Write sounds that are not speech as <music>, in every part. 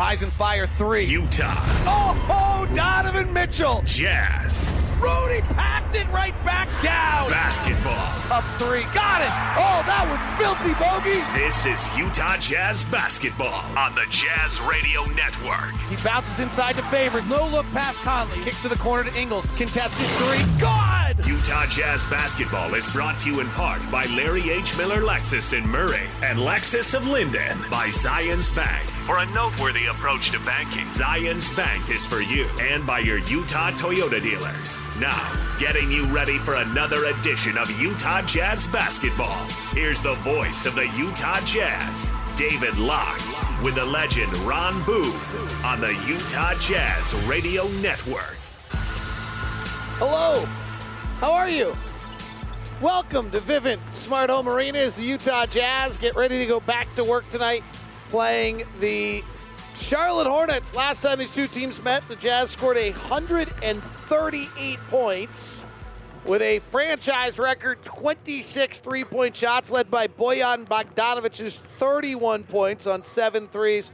rise and fire three. Utah Oh, oh, Donovan Mitchell. Jazz Rudy packed it right back down. basketball. Up three. Got it. Oh, that was filthy bogey. This is Utah Jazz basketball on the Jazz Radio Network. He bounces inside to Favors. No look past Conley. Kicks to the corner to Ingles. Contested three. God! Utah Jazz basketball is brought to you in part by Larry H. Miller Lexus in Murray and Lexus of Lindon by Zions Bank. For a noteworthy approach to banking, Zions Bank is for you and by your Utah Toyota dealers. Now, getting you ready for another edition of Utah Jazz basketball. Here's the voice of the Utah Jazz, David Locke, with the legend Ron Boone on the Utah Jazz Radio Network. Hello. How are you? Welcome to Vivint Smart Home Arena as the Utah Jazz get ready to go back to work tonight playing the Charlotte Hornets. Last time these two teams met, the Jazz scored 138 points with a franchise record 26 three point shots, led by Bojan Bogdanovic's 31 points on seven threes.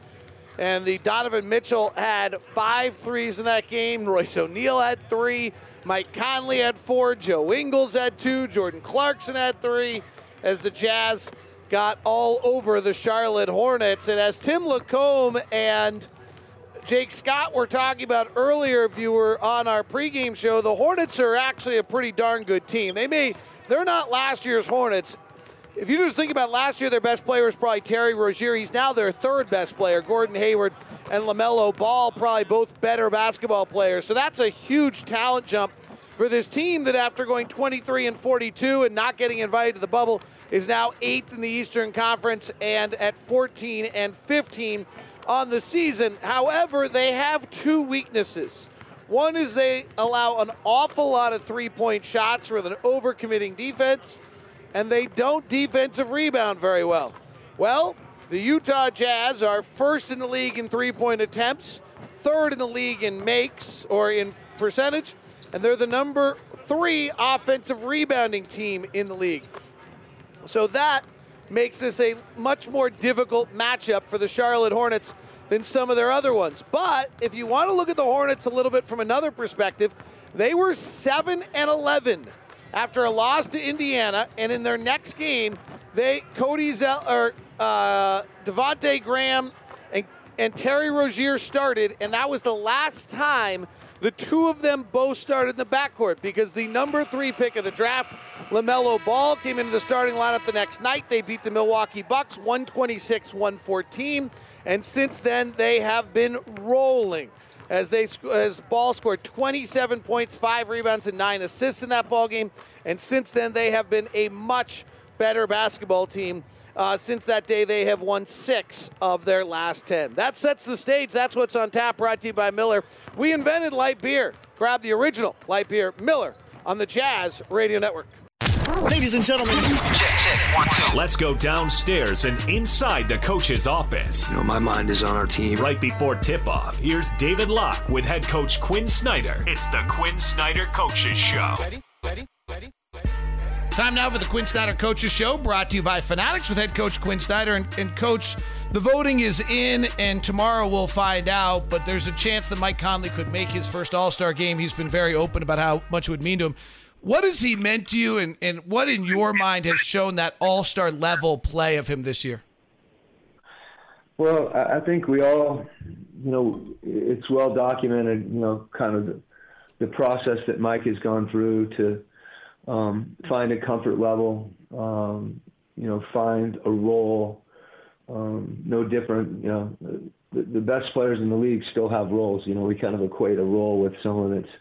And the Donovan Mitchell had five threes in that game. Royce O'Neal had three. Mike Conley had four. Joe Ingles had two. Jordan Clarkson had three. As the Jazz got all over the Charlotte Hornets. And as Tim Lacombe and Jake Scott were talking about earlier, if you were on our pregame show, the Hornets are actually a pretty darn good team. They may they're not last year's Hornets. If you just think about last year, their best player was probably Terry Rozier. He's now their third best player. Gordon Hayward and LaMelo Ball, probably both better basketball players. So that's a huge talent jump for this team that after going 23 and 42 and not getting invited to the bubble is now eighth in the Eastern Conference and at 14 and 15 on the season. However, they have two weaknesses. One is they allow an awful lot of three point shots with an overcommitting defense, and they don't defensive rebound very well. Well, the Utah Jazz are first in the league in three point attempts, third in the league in makes or in percentage, and they're the number three offensive rebounding team in the league. So that makes this a much more difficult matchup for the Charlotte Hornets than some of their other ones. But if you want to look at the Hornets a little bit from another perspective, they were 7 and 11 after a loss to Indiana, and in their next game, they Cody Zeller uh, Devonte' Graham and and Terry Rozier started, and that was the last time the two of them both started in the backcourt because the number three pick of the draft, LaMelo Ball, came into the starting lineup the next night. They beat the Milwaukee Bucks 126 114. And since then, they have been rolling as they as Ball scored 27 points, five rebounds, and nine assists in that ball game. And since then, they have been a much better basketball team. Uh, since that day, they have won six of their last 10. That sets the stage. That's what's on tap, brought to you by Miller. We invented light beer. Grab the original light beer, Miller, on the Jazz Radio Network. Ladies and gentlemen, Let's go downstairs and inside the coach's office. You know, my mind is on our team. Right before tip off, here's David Locke with head coach Quinn Snyder. It's the Quinn Snyder Coaches Show. Ready? Ready? Ready? Time now for the Quinn Snyder Coaches Show, brought to you by Fanatics with head coach Quinn Snyder. And, and coach, the voting is in, and tomorrow we'll find out. But there's a chance that Mike Conley could make his first All Star game. He's been very open about how much it would mean to him. What has he meant to you, and, and what in your mind has shown that All Star level play of him this year? Well, I think we all, you know, it's well documented, you know, kind of the, the process that Mike has gone through to um, find a comfort level, um, you know, find a role. Um, no different, you know, the, the best players in the league still have roles. You know, we kind of equate a role with someone that's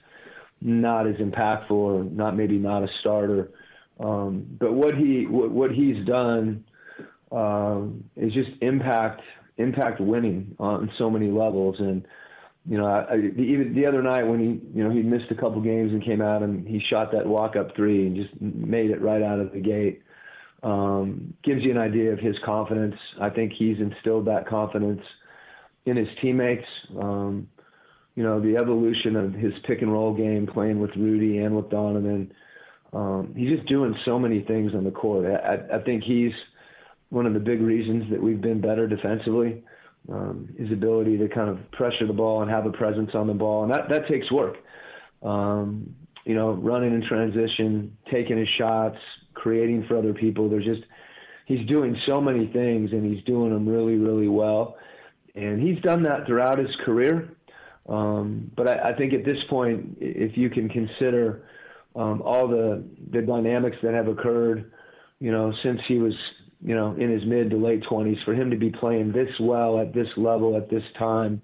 not as impactful or not maybe not a starter. Um, but what he what, what he's done um, is just impact impact winning on so many levels. And you know, I, I, even the other night when he you know he missed a couple games and came out and he shot that walk up three and just made it right out of the gate. Um, gives you an idea of his confidence. I think he's instilled that confidence in his teammates. Um, you know, the evolution of his pick and roll game, playing with Rudy and with Donovan. Um, he's just doing so many things on the court. I, I think he's one of the big reasons that we've been better defensively. Um, his ability to kind of pressure the ball and have a presence on the ball, and that that takes work. Um, you know, running in transition, taking his shots, creating for other people. There's just he's doing so many things, and he's doing them really, really well. And he's done that throughout his career. Um, but I, I think at this point, if you can consider um, all the the dynamics that have occurred, you know, since he was you know in his mid to late 20s, for him to be playing this well at this level at this time,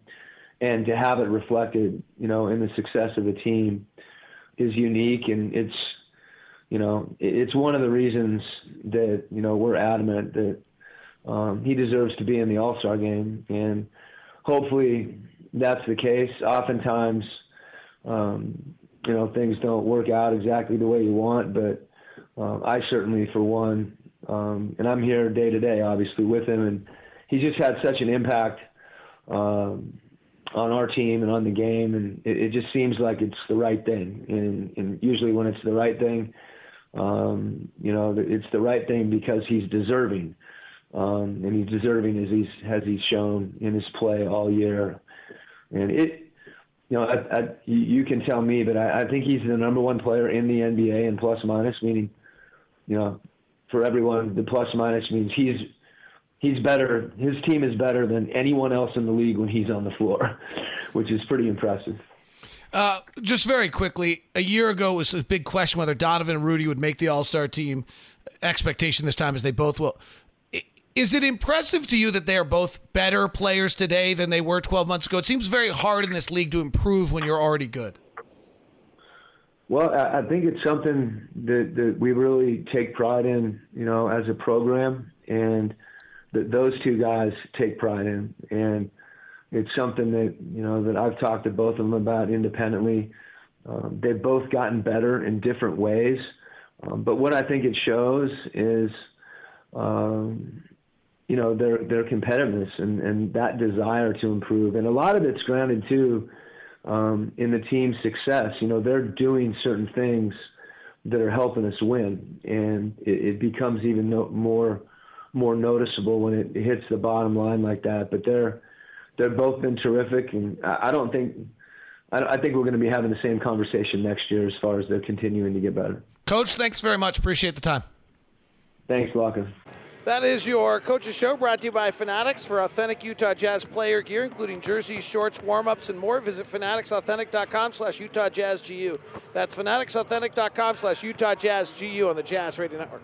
and to have it reflected, you know, in the success of the team, is unique, and it's you know it's one of the reasons that you know we're adamant that um, he deserves to be in the All Star game, and hopefully that's the case. Oftentimes, um, you know, things don't work out exactly the way you want, but um, I certainly, for one, um, and I'm here day to day, obviously, with him, and he's just had such an impact um, on our team and on the game, and it, it, just seems like it's the right thing. And, and usually, when it's the right thing, um, you know, it's the right thing because he's deserving, um, and he's deserving as he's has he's shown in his play all year. And it, you know, I, I, you can tell me, but I, I think he's the number one player in the NBA in plus minus, meaning, you know, for everyone, the plus minus means he's he's better. His team is better than anyone else in the league when he's on the floor, <laughs> which is pretty impressive. Uh, just very quickly, a year ago was a big question whether Donovan and Rudy would make the All Star team. Expectation this time is they both will. Is it impressive to you that they are both better players today than they were 12 months ago? It seems very hard in this league to improve when you're already good. Well, I think it's something that, that we really take pride in, you know, as a program, and that those two guys take pride in, and it's something that you know that I've talked to both of them about independently. Um, they've both gotten better in different ways, um, but what I think it shows is um, you know their their competitiveness and and that desire to improve. And a lot of it's grounded too um, in the team's success you know they're doing certain things that are helping us win. And it, it becomes even no, more more noticeable when it hits the bottom line like that. But they're they've both been terrific. And I, I don't think I, I think we're going to be having the same conversation next year as far as they're continuing to get better. Coach thanks very much. Appreciate the time. Thanks Locke. That is your coach's show brought to you by Fanatics for authentic Utah Jazz player gear, including jerseys, shorts, warm-ups, and more. Visit fanatics.authentic.com slash Utah Jazz GU. That's fanatics.authentic.com slash Utah Jazz GU on the Jazz Radio Network.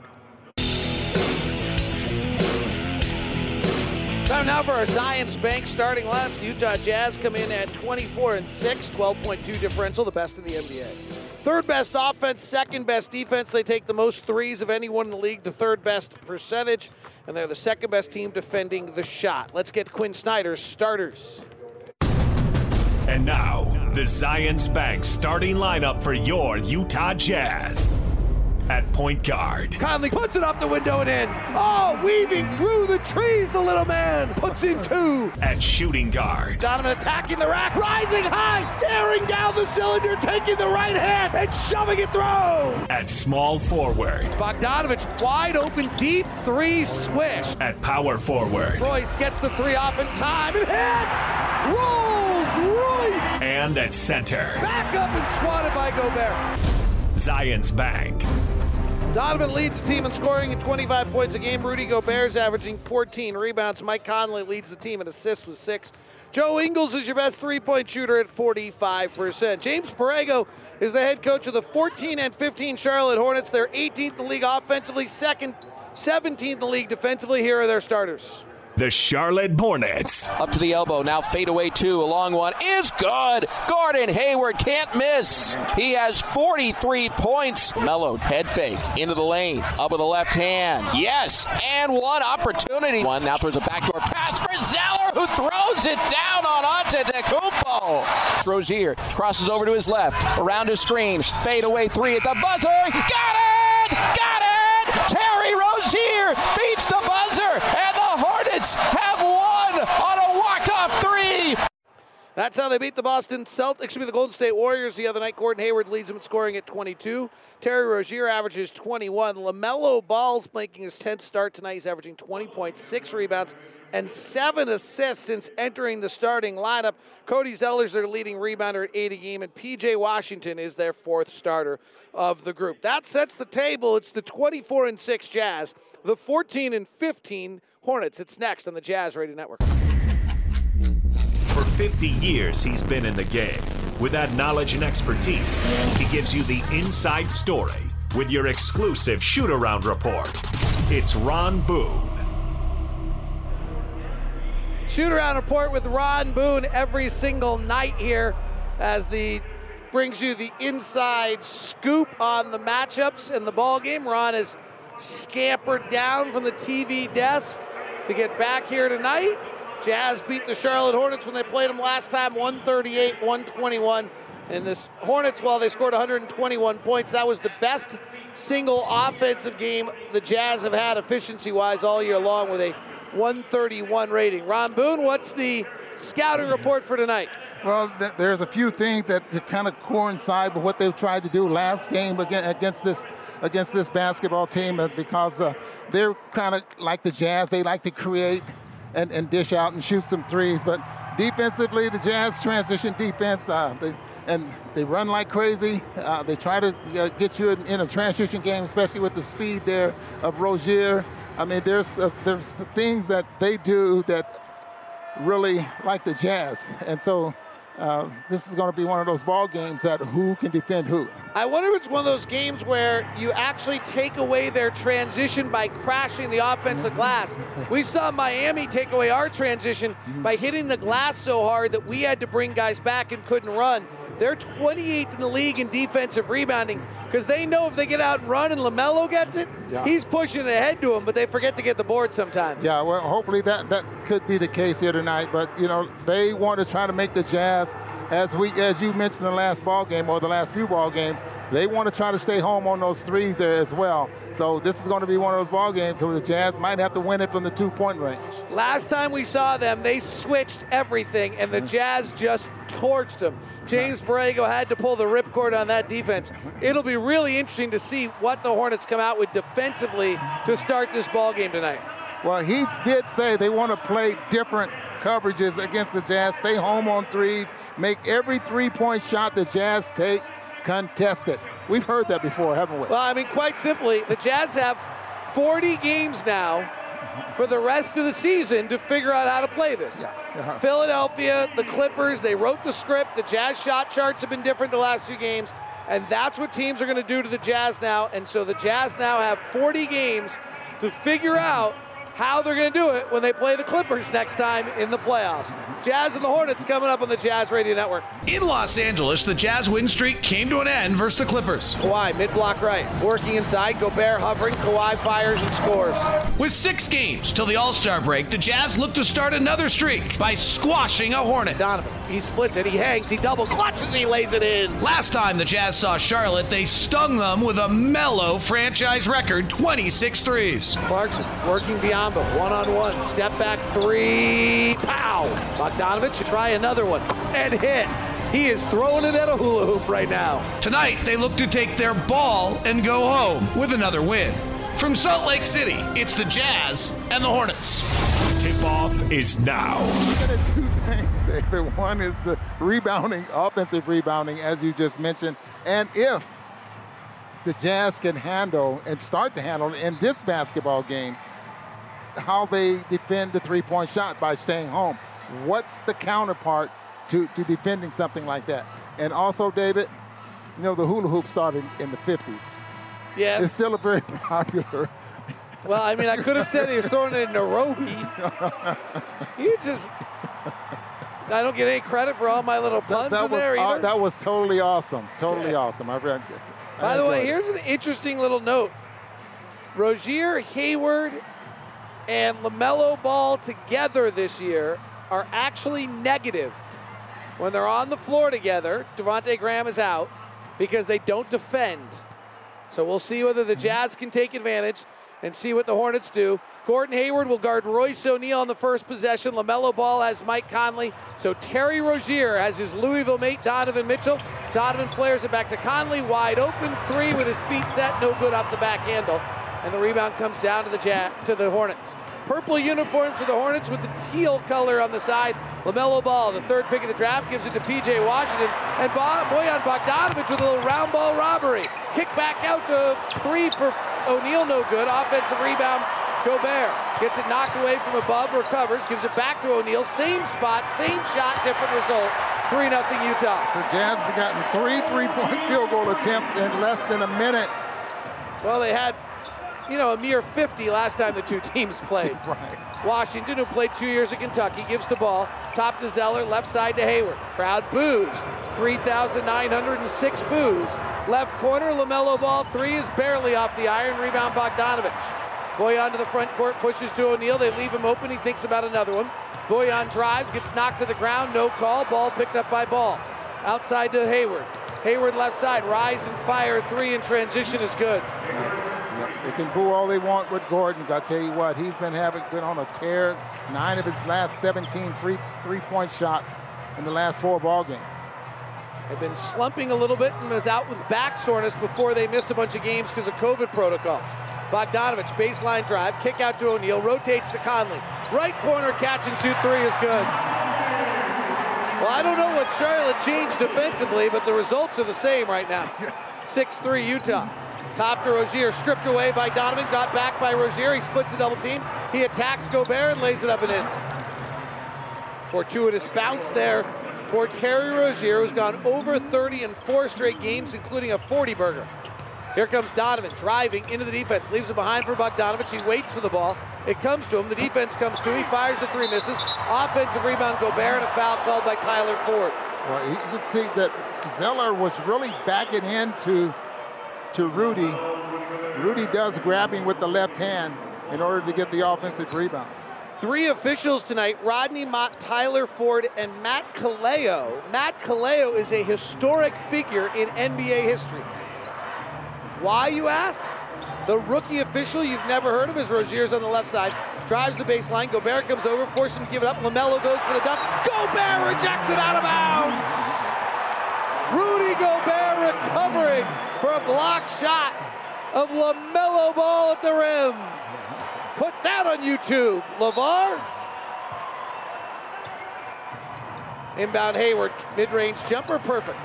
Time now for our Zions Bank starting lineup. Utah Jazz come in at 24 and 6, 12.2 differential, the best in the NBA. Third best offense, second best defense. They take the most threes of anyone in the league, the third best percentage, and they're the second best team defending the shot. Let's get Quinn Snyder's starters. And now, the Zions Bank starting lineup for your Utah Jazz at point guard. Conley puts it off the window and in. Oh, weaving through the trees, the little man puts in two. At shooting guard. Donovan attacking the rack, rising high, staring down the cylinder, taking the right hand and shoving it through. At small forward. Bogdanovic wide open, deep three swish. At power forward. Royce gets the three off in time and hits. Rolls Royce. And at center. Back up and swatted by Gobert. Zions Bank. Donovan leads the team in scoring at 25 points a game. Rudy Gobert is averaging 14 rebounds. Mike Conley leads the team in assists with six. Joe Ingles is your best three point shooter at 45%. James Borrego is the head coach of the 14 and 15 Charlotte Hornets. They're 18th in the league offensively, second, 17th in the league defensively. Here are their starters. The Charlotte Hornets. Up to the elbow, now fade away two. A long one is good. Gordon Hayward can't miss. He has 43 points. Melo head fake into the lane. Up with the left hand. Yes, and one opportunity. One now towards a backdoor pass for Zeller, who throws it down on Antetokounmpo. Rozier crosses over to his left, around his screen, fade away three at the buzzer. Got it! Got it! Terry Rozier beats the buzzer, and Have won on a walk-off three. That's how they beat the Boston Celtics, excuse me, the Golden State Warriors the other night. Gordon Hayward leads them in scoring at 22. Terry Rozier averages 21. LaMelo Ball's making his 10th start tonight. He's averaging 20.6 rebounds and seven assists since entering the starting lineup. Cody Zeller's their leading rebounder at eight game, and PJ Washington is their fourth starter of the group. That sets the table. It's the 24 and 6 Jazz, the 14 and 15 Hornets. It's next on the Jazz Radio Network. For 50 years, he's been in the game. With that knowledge and expertise, he gives you the inside story with your exclusive shoot around report. It's Ron Boone. Shoot around report with Ron Boone every single night here as the brings you the inside scoop on the matchups and the ball game. Ron has scampered down from the TV desk to get back here tonight. Jazz beat the Charlotte Hornets when they played them last time 138 121. And the Hornets, while they scored 121 points, that was the best single offensive game the Jazz have had efficiency wise all year long with a 131 rating. Ron Boone, what's the scouting report for tonight? Well, th- there's a few things that, kind of coincide with what they've tried to do last game against, this against this basketball team uh, because uh, they're kind of like the Jazz. They like to create and, and dish out and shoot some threes. But defensively, the Jazz transition defense, uh, and they run like crazy. Uh, they try to uh, get you in, in, a transition game, especially with the speed there of Rozier. I mean, there's uh, there's things that they do that really like the Jazz, and so. Uh, this is going to be one of those ball games that who can defend who. I wonder if it's one of those games where you actually take away their transition by crashing the offensive glass. We saw Miami take away our transition by hitting the glass so hard that we had to bring guys back and couldn't run. They're 28th in the league in defensive rebounding because they know if they get out and run and LaMelo gets it, yeah. he's pushing ahead to him, but they forget to get the board sometimes. Yeah, well, hopefully that, that could be the case here tonight. But, you know, they want to try to make the Jazz, as we as you mentioned in the last ball game or the last few ball games, they want to try to stay home on those threes there as well. So this is going to be one of those ball games where the Jazz might have to win it from the two-point range. Last time we saw them, they switched everything, and the mm-hmm. Jazz just torched them. James Borrego had to pull the ripcord on that defense. It'll be really interesting to see what the Hornets come out with defensively to start this ball game tonight. Well, he did say they want to play different coverages against the Jazz, stay home on threes, make every three-point shot the Jazz take contested. We've heard that before, haven't we? Well, I mean, quite simply, the Jazz have 40 games now for the rest of the season to figure out how to play this. Yeah. Uh-huh. Philadelphia, the Clippers, they wrote the script. The Jazz shot charts have been different the last few games, and that's what teams are going to do to the Jazz now. And so the Jazz now have 40 games to figure out how they're going to do it when they play the Clippers next time in the playoffs. Jazz and the Hornets coming up on the Jazz Radio Network. In Los Angeles, the Jazz win streak came to an end versus the Clippers. Kawhi, mid block right. Working inside, Gobert hovering, Kawhi fires and scores. With six games till the All Star break, the Jazz look to start another streak by squashing a Hornet. Donovan, he splits it, he hangs, he double clutches, he lays it in. Last time the Jazz saw Charlotte, they stung them with a mellow franchise record 26 threes. Clarkson working beyond one on one, step back three, pow! Bogdanovic to try another one and hit. He is throwing it at a hula hoop right now. Tonight, they look to take their ball and go home with another win. From Salt Lake City, it's the Jazz and the Hornets. Tip off is now. Two things, David. <laughs> One is the rebounding, offensive rebounding, as you just mentioned. And if the Jazz can handle and start to handle in this basketball game, how they defend the three point shot by staying home. What's the counterpart to, to defending something like that? And also, David, you know, the hula hoop started in the 50s. Yes. It's still a very <laughs> popular Well, I mean, I could have said he was throwing it in Nairobi. <laughs> You just. I don't get any credit for all my little puns that, in was, there uh, that was totally awesome. Totally awesome. I read. I By the way, it. here's an interesting little note. Rozier, Hayward, and LaMelo Ball together this year are actually negative when they're on the floor together. Devonte' Graham is out because they don't defend. So we'll see whether the Jazz can take advantage and see what the Hornets do. Gordon Hayward will guard Royce O'Neal on the first possession. LaMelo Ball has Mike Conley. So Terry Rozier has his Louisville mate, Donovan Mitchell. Donovan flares it back to Conley. Wide open three with his feet set. No good off the back handle. And the rebound comes down to the Jazz, to the Hornets. Purple uniforms for the Hornets with the teal color on the side. LaMelo Ball, the third pick of the draft, gives it to P.J. Washington. And Bo- Bojan Bogdanovic with a little round ball robbery. Kick back out to three for O'Neal, no good. Offensive rebound, Gobert. Gets it knocked away from above, recovers, gives it back to O'Neal. Same spot, same shot, different result. 3 0 Utah. So Jazz have gotten three three-point field goal attempts in less than a minute. Well, they had, you know, a mere 50 last time the two <laughs> teams played. <laughs> Right. Washington, who played two years at Kentucky, gives the ball top to Zeller, left side to Hayward. Crowd boos. 3,906 boos. Left corner, LaMelo ball. Three is barely off the iron. Rebound Bogdanovic. Bojan to the front court, pushes to O'Neal. They leave him open. He thinks about another one. Bojan drives, gets knocked to the ground. No call. Ball picked up by Ball. Outside to Hayward. Hayward left side. Rise and fire. Three in transition is good. They can boo all they want with Gordon. but I tell you what, he's been having been on a tear. Nine of his last 17 free three-point shots in the last four ball games. had been slumping a little bit and was out with back soreness before they missed a bunch of games because of COVID protocols. Bogdanovic, baseline drive, kick out to O'Neal, rotates to Conley. Right corner catch and shoot three is good. Well, I don't know what Charlotte changed defensively, but the results are the same right now. <laughs> 6-3 Utah. Top to Rozier, stripped away by Donovan, got back by Rozier. He splits the double team. He attacks Gobert and lays it up and in. Fortuitous bounce there for Terry Rozier, who's gone over 30 in four straight games, including a 40 burger. Here comes Donovan driving into the defense, leaves it behind for Bogdanovic. He waits for the ball. It comes to him. The defense comes to him. He fires the three, misses. Offensive rebound, Gobert, and a foul called by Tyler Ford. Well, you can see that Zeller was really backing into to Rudy. Rudy does grabbing with the left hand in order to get the offensive rebound. Three officials tonight Rodney Mott, Tyler Ford, and Matt Kallio. Matt Kallio is a historic figure in NBA history. Why, you ask? The rookie official you've never heard of is Rozier's on the left side. Drives the baseline. Gobert comes over, forces him to give it up. LaMelo goes for the dunk. Gobert rejects it out of bounds. Gobert recovering for a block shot of LaMelo ball at the rim. Put that on YouTube, LaVar. Inbound Hayward, mid-range jumper, perfect.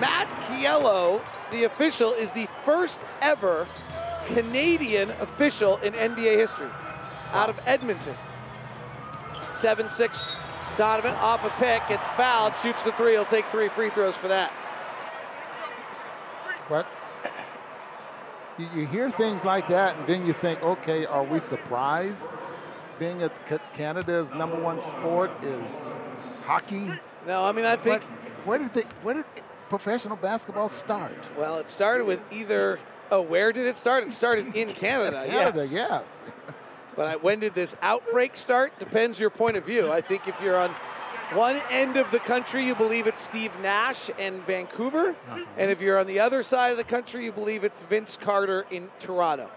Matt Kallio, the official, is the first ever Canadian official in NBA history out of Edmonton. 7-6 Donovan off a pick, gets fouled, shoots the three. He'll take three free throws for that. But you, you hear things like that, and then you think, okay, are we surprised? Being Ca- Canada's number one sport is hockey. No, I mean I think. But where did they? Where did professional basketball start? Well, it started with either. Oh, where did it start? It started in <laughs> Canada. Canada, yes. yes. But I- when did this outbreak start? Depends your point of view. I think if you're on one end of the country, you believe it's Steve Nash and Vancouver. Uh-huh. And if you're on the other side of the country, you believe it's Vince Carter in Toronto.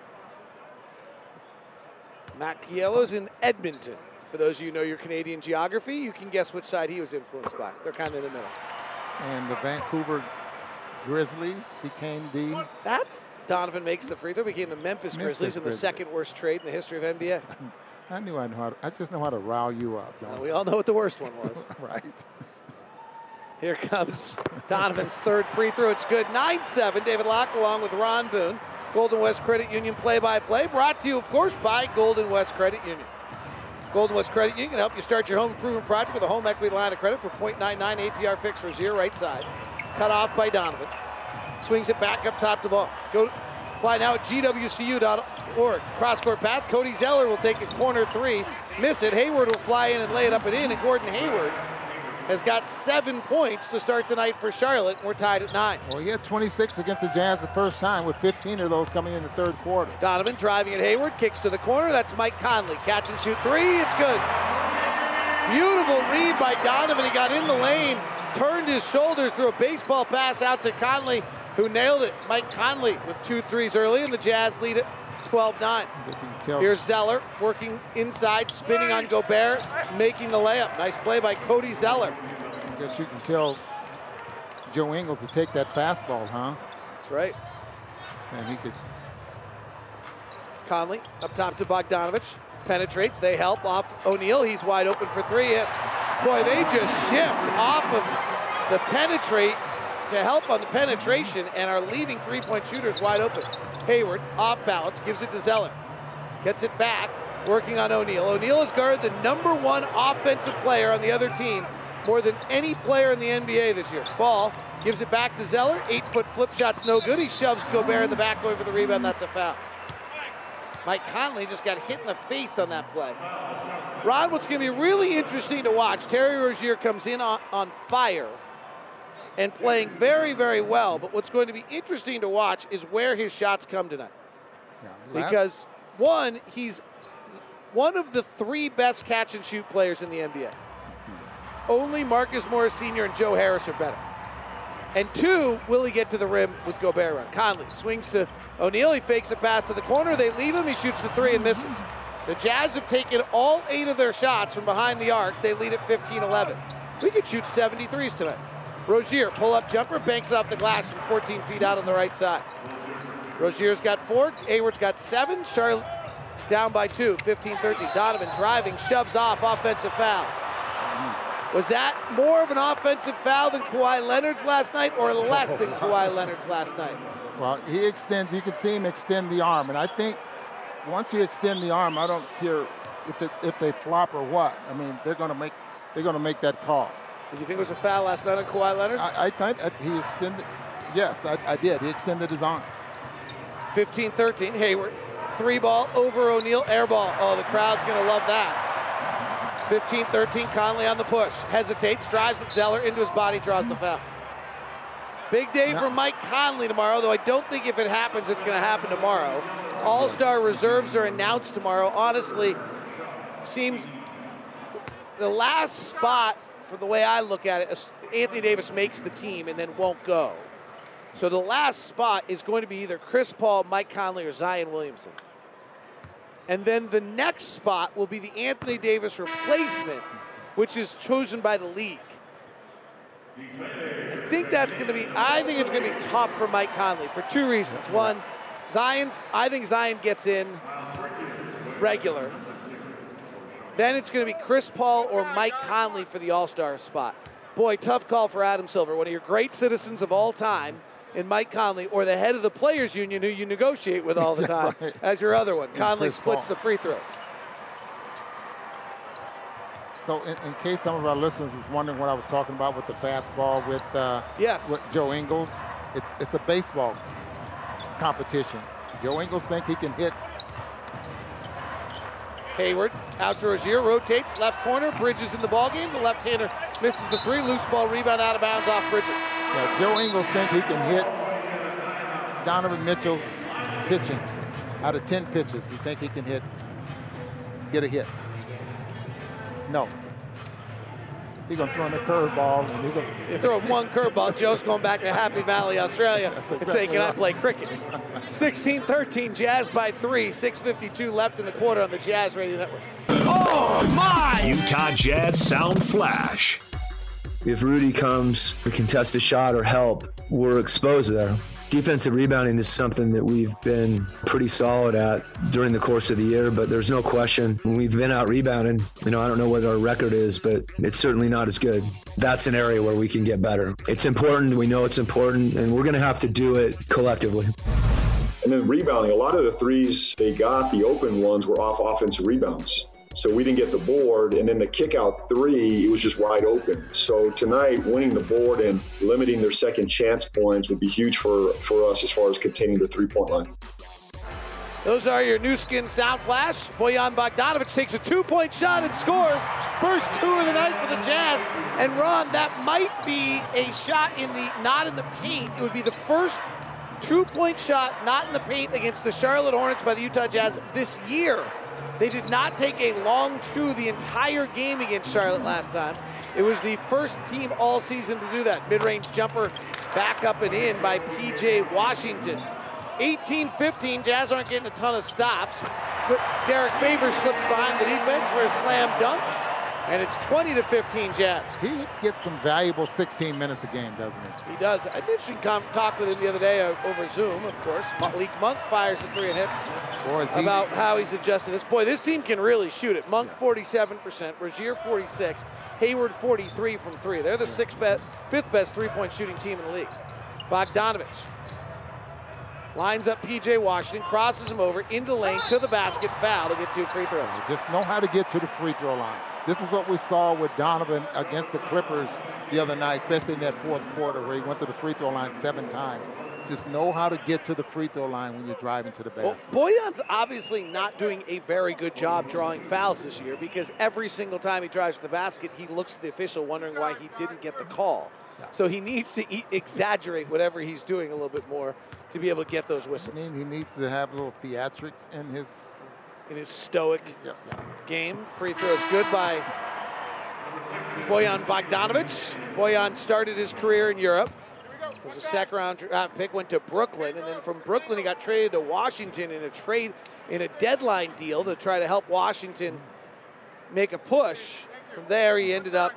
Matt Kallio's in Edmonton. For those of you who know your Canadian geography, you can guess which side he was influenced by. They're kind of in the middle. And the Vancouver Grizzlies became the. That's Donovan makes the free throw, became the Memphis, Memphis Grizzlies in the second worst trade in the history of NBA. <laughs> I knew I know how. To, I just know how to rile you up. Don't we all know what the worst one was. <laughs> right. Here comes Donovan's third free throw. It's good. 9 7. David Locke along with Ron Boone. Golden West Credit Union play by play. Brought to you, of course, by Golden West Credit Union. Golden West Credit Union can help you start your home improvement project with a home equity line of credit for 0.99 APR fixed for zero right side. Cut off by Donovan. Swings it back up top to ball. Go Apply now at gwcu.org. Cross court pass. Cody Zeller will take a corner three, miss it. Hayward will fly in and lay it up and in, and Gordon Hayward has got seven points to start tonight for Charlotte. We're tied at nine. Well, he had 26 against the Jazz the first time, with 15 of those coming in the third quarter. Donovan driving at Hayward, kicks to the corner. That's Mike Conley. Catch and shoot three. It's good. Beautiful read by Donovan. He got in the lane, turned his shoulders, threw a baseball pass out to Conley, who nailed it. Mike Conley with two threes early, and the Jazz lead it 12 9. Here's Zeller working inside, spinning on Gobert, making the layup. Nice play by Cody Zeller. I guess you can tell Joe Ingles to take that fastball, huh? That's right. Saying he could. Conley up top to Bogdanovic. Penetrates. They help off O'Neal. He's wide open for three hits. Boy, they just shift off of the penetrate to help on the penetration and are leaving three point shooters wide open. Hayward off balance, gives it to Zeller. Gets it back, working on O'Neal. O'Neal has guarded the number one offensive player on the other team more than any player in the NBA this year. Ball gives it back to Zeller. Eight foot flip shot's no good. He shoves Gobert in the back going for the rebound. That's a foul. Mike Conley just got hit in the face on that play. Rod, what's going to be really interesting to watch, Terry Rozier comes in on, on fire and playing very, very well. But what's going to be interesting to watch is where his shots come tonight. Yeah, Because, one, he's one of the three best catch and shoot players in the NBA. Hmm. Only Marcus Morris Sr. and Joe Harris are better. And two, will he get to the rim with Gobert around? Conley swings to O'Neal. He fakes a pass to the corner. They leave him. He shoots the three and misses. The Jazz have taken all eight of their shots from behind the arc. They lead at 15 11. We could shoot 73s tonight. Rozier, pull up jumper, banks off the glass from 14 feet out on the right side. Rozier's got four. Hayward's got seven. Charlotte down by two, 15 13. Donovan driving, shoves off, offensive foul. Was that more of an offensive foul than Kawhi Leonard's last night or less than <laughs> Kawhi Leonard's last night? Well, he extends. You can see him extend the arm, and I think once you extend the arm, I don't care if it, if they flop or what. I mean, they're going to make they're going to make that call. Did you think it was a foul last night on Kawhi Leonard? I, I thought he extended. Yes, I, I did. He extended his arm. 15-13, Hayward. Three ball over O'Neal, air ball. Oh, the crowd's going to love that. 15-13, Conley on the push. Hesitates, drives at Zeller into his body, draws the foul. Big day for Mike Conley tomorrow, though I don't think if it happens, it's going to happen tomorrow. All-star reserves are announced tomorrow. Honestly, seems the last spot, for the way I look at it, Anthony Davis makes the team and then won't go. So the last spot is going to be either Chris Paul, Mike Conley, or Zion Williamson. And then the next spot will be the Anthony Davis replacement, which is chosen by the league. I think that's going to be, I think it's going to be tough for Mike Conley for two reasons. One, Zion's, I think Zion gets in regular. Then it's going to be Chris Paul or Mike Conley for the All Star spot. Boy, tough call for Adam Silver, one of your great citizens of all time in Mike Conley, or the head of the players union who you negotiate with all the <laughs> time right. as your other one. Conley splits Paul. the free throws. So, in, in case some of our listeners was wondering what I was talking about with the fastball with uh, Yes. with Joe Ingles, it's it's a baseball competition. Joe Ingles think he can hit. Hayward out to Rozier, rotates left corner, Bridges in the ballgame. The left-hander misses the three, loose ball rebound out of bounds off Bridges. Yeah, Joe Ingles think he can hit Donovan Mitchell's pitching. Out of 10 pitches, he think he can hit, get a hit. No. He's gonna throw in a curveball and he's gonna throw him one curveball, Joe's going back to Happy Valley, Australia, That's and exactly saying, "Can I play cricket?" 16-13, Jazz by three, 6:52 left in the quarter on the Jazz Radio Network. Oh my! Utah Jazz Sound Flash. If Rudy comes to contest a shot or help, we're exposed there. Defensive rebounding is something that we've been pretty solid at during the course of the year, but there's no question we've been out rebounding. You know, I don't know what our record is, but it's certainly not as good. That's an area where we can get better. It's important. We know it's important, and we're going to have to do it collectively. And then rebounding, a lot of the threes they got, the open ones, were off offensive rebounds. So we didn't get the board. And then the kick out three, it was just wide open. So tonight, winning the board and limiting their second chance points would be huge for, for us as far as containing the three point line. Those are your Nu Skin sound flash. Bojan Bogdanovic takes a two-point shot and scores. First two of the night for the Jazz. And Ron, that might be a shot in the not in the paint. It would be the first two-point shot not in the paint against the Charlotte Hornets by the Utah Jazz this year. They did not take a long two the entire game against Charlotte last time. It was the first team all season to do that. Mid-range jumper back up and in by PJ Washington. 18-15, Jazz aren't getting a ton of stops, but Derrick Favors slips behind the defense for a slam dunk, and it's 20 to 15 Jazz. He gets some valuable 16 minutes a game, doesn't he? He does. An interesting talk with him the other day uh, over Zoom, of course. Malik Monk fires the three and hits Boy, is he- about how he's adjusted this. Boy, this team can really shoot it. Monk 47%, Rozier 46, Hayward 43 from three. They're the sixth best, fifth best three-point shooting team in the league. Bogdanovic lines up PJ Washington, crosses him over into the lane to the basket, foul to get two free throws. Just know how to get to the free throw line. This is what we saw with Donovan against the Clippers the other night, especially in that fourth quarter where he went to the free throw line seven times. Just know how to get to the free throw line when you're driving to the Well, basket. Bojan's obviously not doing a very good job drawing fouls this year because every single time he drives to the basket, he looks at the official wondering why he didn't get the call. So he needs to e- exaggerate whatever he's doing a little bit more to be able to get those whistles. I mean, he needs to have a little theatrics in his in his stoic yeah, game. Free throws good by Bojan Bogdanovic. Bojan started his career in Europe. Was a second round draft uh, pick, went to Brooklyn, and then from Brooklyn he got traded to Washington in a trade in a deadline deal to try to help Washington make a push. From there he ended up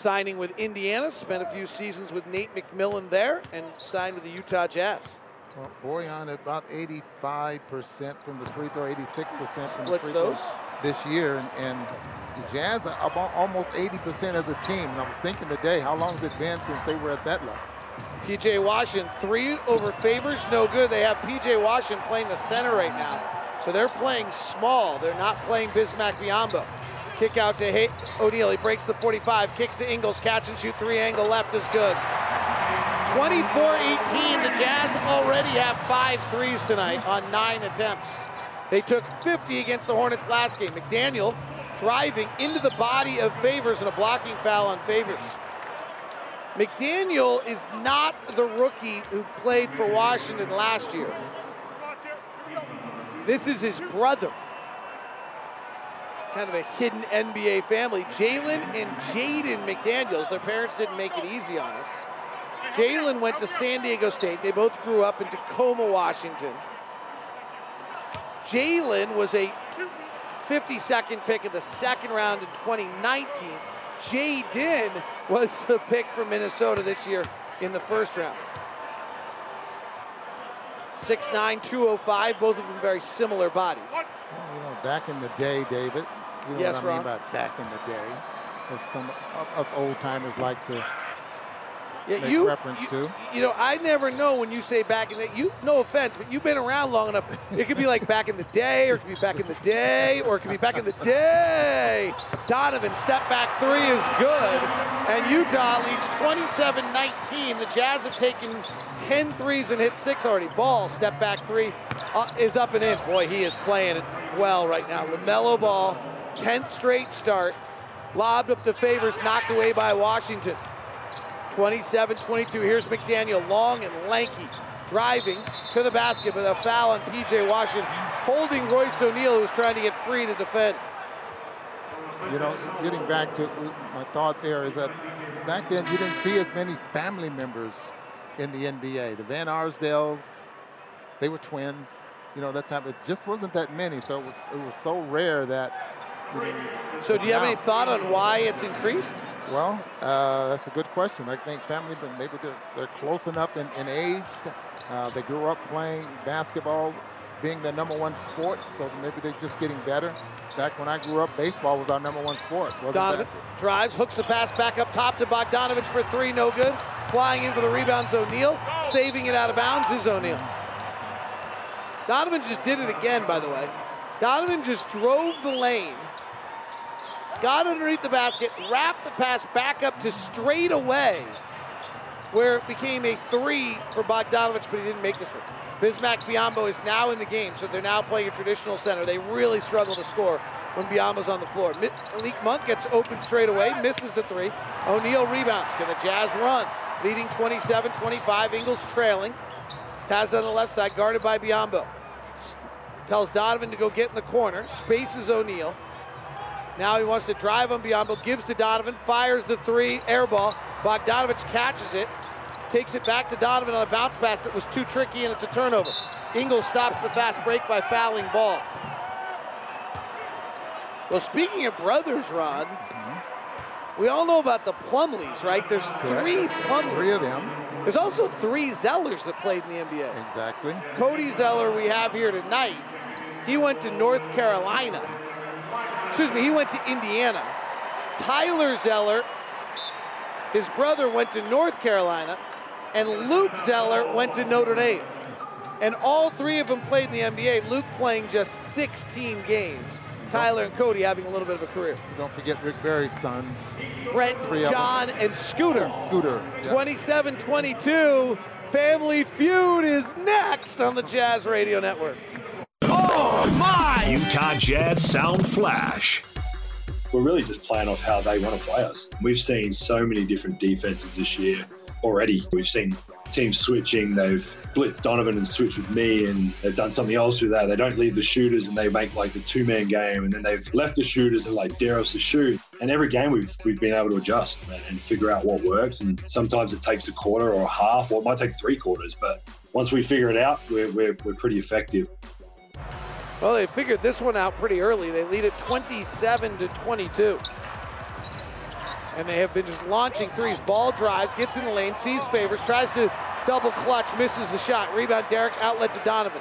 signing with Indiana, spent a few seasons with Nate McMillan there, and signed with the Utah Jazz. Well, Bojan at about 85% from the free throw, 86% from the Splits free those. throws this year. And, and the Jazz are about almost 80% as a team. And I was thinking today, how long has it been since they were at that level? PJ Washington, three over favors, no good. They have PJ Washington playing the center right now. So they're playing small. They're not playing Bismack Biyombo. Kick out to Hay- O'Neal. He breaks the 45, kicks to Ingles, catch and shoot three angle left is good. 24-18, the Jazz already have five threes tonight on nine attempts. They took 50 against the Hornets last game. McDaniel driving into the body of Favors and a blocking foul on Favors. McDaniel is not the rookie who played for Washington last year. This is his brother. Kind of a hidden NBA family. Jalen and Jaden McDaniels. Their parents didn't make it easy on us. Jalen went to San Diego State. They both grew up in Tacoma, Washington. Jalen was a 52nd pick in the second round in 2019. Jaden was the pick from Minnesota this year in the first round. 6'9, 205, both of them very similar bodies. Well, you know, back in the day, David, you know Yes, what I mean by back in the day, as some of us old timers like to Yeah, make you, reference you, to. you know, I never know when you say back in the you. No offense, but you've been around long enough. It could be like back in the day, or it could be back in the day, or it could be back in the day. Donovan step back three is good, and Utah leads 27-19. The Jazz have taken 10 threes and hit six already. Ball step back three uh, is up and in. Boy, he is playing it well right now. Lamelo Ball, 10th straight start, lobbed up to favors, knocked away by Washington. 27-22. Here's McDaniel, long and lanky, driving to the basket but a foul on PJ Washington, holding Royce O'Neal, who's trying to get free to defend. You know, getting back to my thought there is that back then you didn't see as many family members in the NBA. The Van Arsdales, they were twins. You know, that time it just wasn't that many, so it was it was so rare that. You know, So, do you have any thought on why it's increased? Well, uh, that's a good question. I think family, but maybe they're, they're close enough in, in age. Uh, they grew up playing basketball, being their number one sport, so maybe they're just getting better. Back when I grew up, baseball was our number one sport. Donovan drives, hooks the pass back up top to Bogdanovic for three, no good. Flying in for the rebounds, O'Neal. Saving it out of bounds is O'Neal. Donovan just did it again, by the way. Donovan just drove the lane, got underneath the basket, wrapped the pass back up to straight away, where it became a three for Bogdanovic, but he didn't make this one. Bismack Biyombo is now in the game, so they're now playing a traditional center. They really struggle to score when Biyombo's on the floor. Malik Monk gets open straight away, misses the three. O'Neal rebounds. Can the Jazz run? Leading 27-25, Ingles trailing. Taz on the left side, guarded by Biyombo. Tells Donovan to go get in the corner, spaces O'Neal. Now he wants to drive on Biyombo, gives to Donovan, fires the three, air ball. Bogdanovic catches it, takes it back to Donovan on a bounce pass that was too tricky, and it's a turnover. Ingles stops the fast break by fouling ball. Well, speaking of brothers, Ron, mm-hmm. we all know about the Plumleys, right? There's three Plumleys. Three of them. There's also three Zellers that played in the NBA. Exactly. Cody Zeller, we have here tonight. He went to North Carolina. Excuse me, he went to Indiana. Tyler Zeller, his brother, went to North Carolina. And Luke Zeller went to Notre Dame. And all three of them played in the NBA. Luke playing just 16 games. Tyler and Cody having a little bit of a career. Don't forget Rick Barry's sons. Brent, Three John, and Scooter. Scooter. yeah. 27 22. Family Feud is next on the Jazz Radio Network. Oh, my! Utah Jazz Sound Flash. We're really just playing off how they want to play us. We've seen so many different defenses this year already. We've seen teams switching. They've blitzed Donovan and switched with me, and they've done something else with that. They don't leave the shooters and they make like the two man game, and then they've left the shooters and like dare us to shoot. And every game we've we've been able to adjust and, and figure out what works. And sometimes it takes a quarter or a half, or it might take three quarters. But once we figure it out, we're, we're, we're pretty effective. Well, they figured this one out pretty early. They lead it 27 to 22. And they have been just launching threes. Ball drives, gets in the lane, sees favors, tries to double clutch, misses the shot. Rebound, Derrick, outlet to Donovan.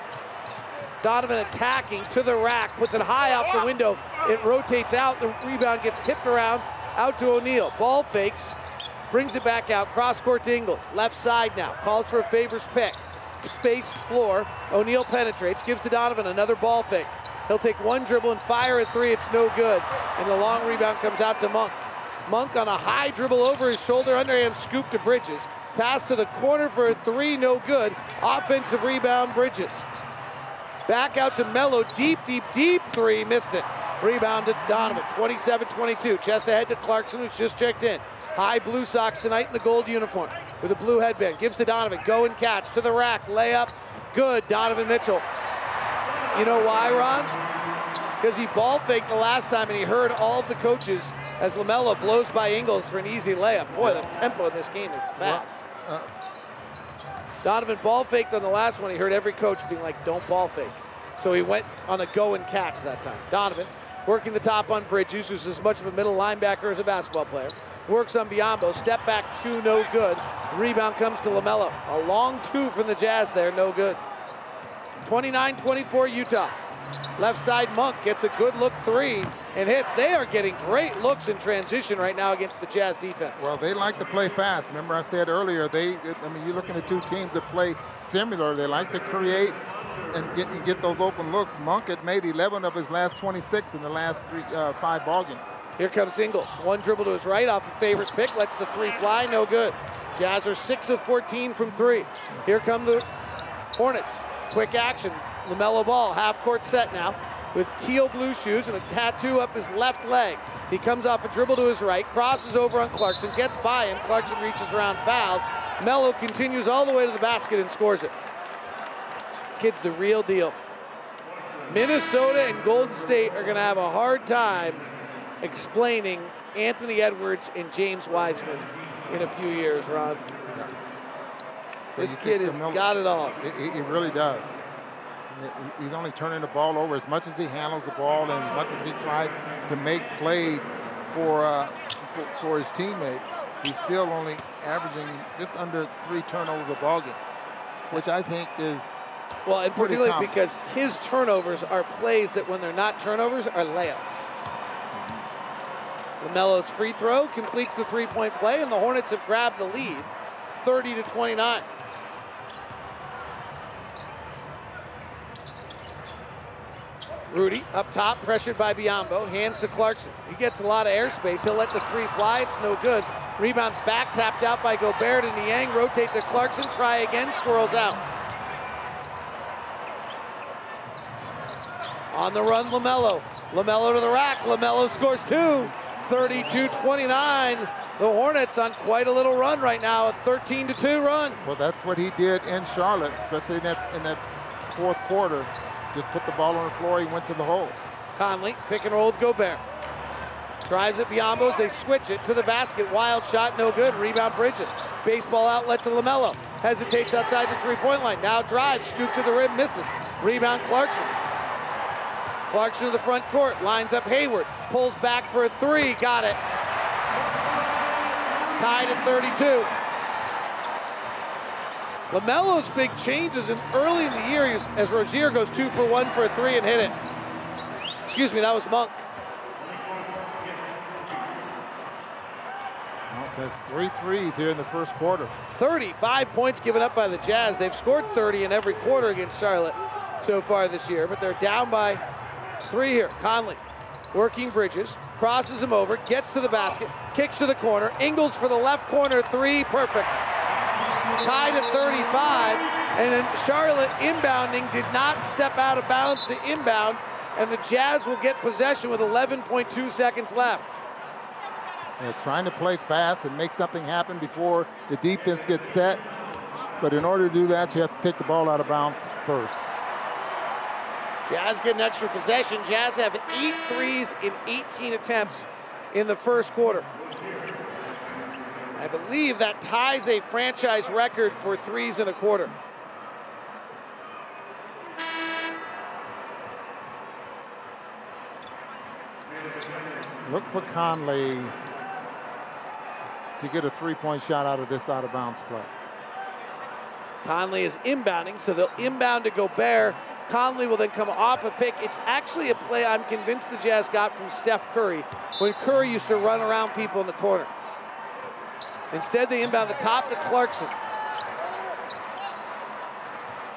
Donovan attacking to the rack, puts it high off the window. It rotates out. The rebound gets tipped around out to O'Neale. Ball fakes, brings it back out. Cross court to Ingles. Left side now. Calls for a favors pick. Space floor. O'Neale penetrates, gives to Donovan another ball fake. He'll take one dribble and fire a three. It's no good. And the long rebound comes out to Monk. Monk on a high dribble over his shoulder, underhand scoop to Bridges. Pass to the corner for a three, no good. Offensive rebound, Bridges. Back out to Melo, deep, deep, deep three, missed it. Rebound to Donovan, 27-22. Chest ahead to Clarkson, who's just checked in. High blue socks tonight in the gold uniform with a blue headband. Gives to Donovan, go and catch to the rack, layup, good. Donovan Mitchell. You know why, Ron? Because he ball faked the last time and he heard all the coaches as LaMelo blows by Ingles for an easy layup. Boy, the tempo in this game is fast. Uh, Donovan ball faked on the last one. He heard every coach being like, don't ball fake. So he went on a go and catch that time. Donovan working the top on Bridges, who's as much of a middle linebacker as a basketball player. Works on Biyombo. Step back two, no good. Rebound comes to LaMelo. A long two from the Jazz there, no good. 29-24 Utah. Left side Monk gets a good look three and hits. They are getting great looks in transition right now against the Jazz defense. Well, they like to play fast. Remember, I said earlier, they. I mean, you're looking at two teams that play similar. They like to create and get get those open looks. Monk had made 11 of his last 26 in the last three, uh, five ball games. Here comes Ingles. One dribble to his right off a favors pick. Lets the three fly. No good. Jazz are 6 of 14 from three. Here come the Hornets. Quick action. LaMelo ball. Half court set now with teal blue shoes and a tattoo up his left leg. He comes off a dribble to his right, crosses over on Clarkson, gets by him. Clarkson reaches around, fouls. Melo continues all the way to the basket and scores it. This kid's the real deal. Minnesota and Golden State are going to have a hard time explaining Anthony Edwards and James Wiseman in a few years, Ron. This kid has got it all. He, really does. He- He's only turning the ball over as much as he handles the ball and as much as he tries to make plays for uh, for, for his teammates. He's still only averaging just under three turnovers a ball game, which I think is Well, and particularly common. because his turnovers are plays that when they're not turnovers are layups. LaMelo's free throw completes the three-point play, and the Hornets have grabbed the lead, 30 to 29. Rudy up top, pressured by Biyombo. Hands to Clarkson. He gets a lot of airspace. He'll let the three fly. It's no good. Rebounds back, tapped out by Gobert and Niang. Rotate to Clarkson. Try again. squirrels out. On the run, LaMelo. LaMelo to the rack. LaMelo scores two. 32-29. The Hornets on quite a little run right now, a 13 to 2 run. Well, that's what he did in Charlotte, especially in that in that fourth quarter. Just put the ball on the floor, he went to the hole. Conley, pick and roll with Gobert. Drives it Biyombos, they switch it to the basket. Wild shot, no good. Rebound Bridges. Baseball outlet to LaMelo. Hesitates outside the three-point line. Now drives, scoop to the rim, misses. Rebound Clarkson. Clarkson to the front court, lines up Hayward. Pulls back for a three, got it. Tied at 32. LaMelo's big changes in early in the year as Rozier goes two for one for a three and hit it. Excuse me, that was Monk. Well, there's three threes here in the first quarter. 35 points given up by the Jazz. They've scored 30 in every quarter against Charlotte so far this year, but they're down by three here. Conley working Bridges, crosses him over, gets to the basket, kicks to the corner. Ingles for the left corner three, perfect. Tied at 35, and then Charlotte inbounding did not step out of bounds to inbound, and the Jazz will get possession with 11.2 seconds left. They're trying to play fast and make something happen before the defense gets set. But in order to do that, you have to take the ball out of bounds first. Jazz get an extra possession. Jazz have eight threes in 18 attempts in the first quarter. I believe that ties a franchise record for threes in a quarter. Look for Conley to get a three-point shot out of this out-of-bounds play. Conley is inbounding, so they'll inbound to Gobert. Conley will then come off a pick. It's actually a play I'm convinced the Jazz got from Steph Curry when Curry used to run around people in the corner. Instead, they inbound the top to Clarkson.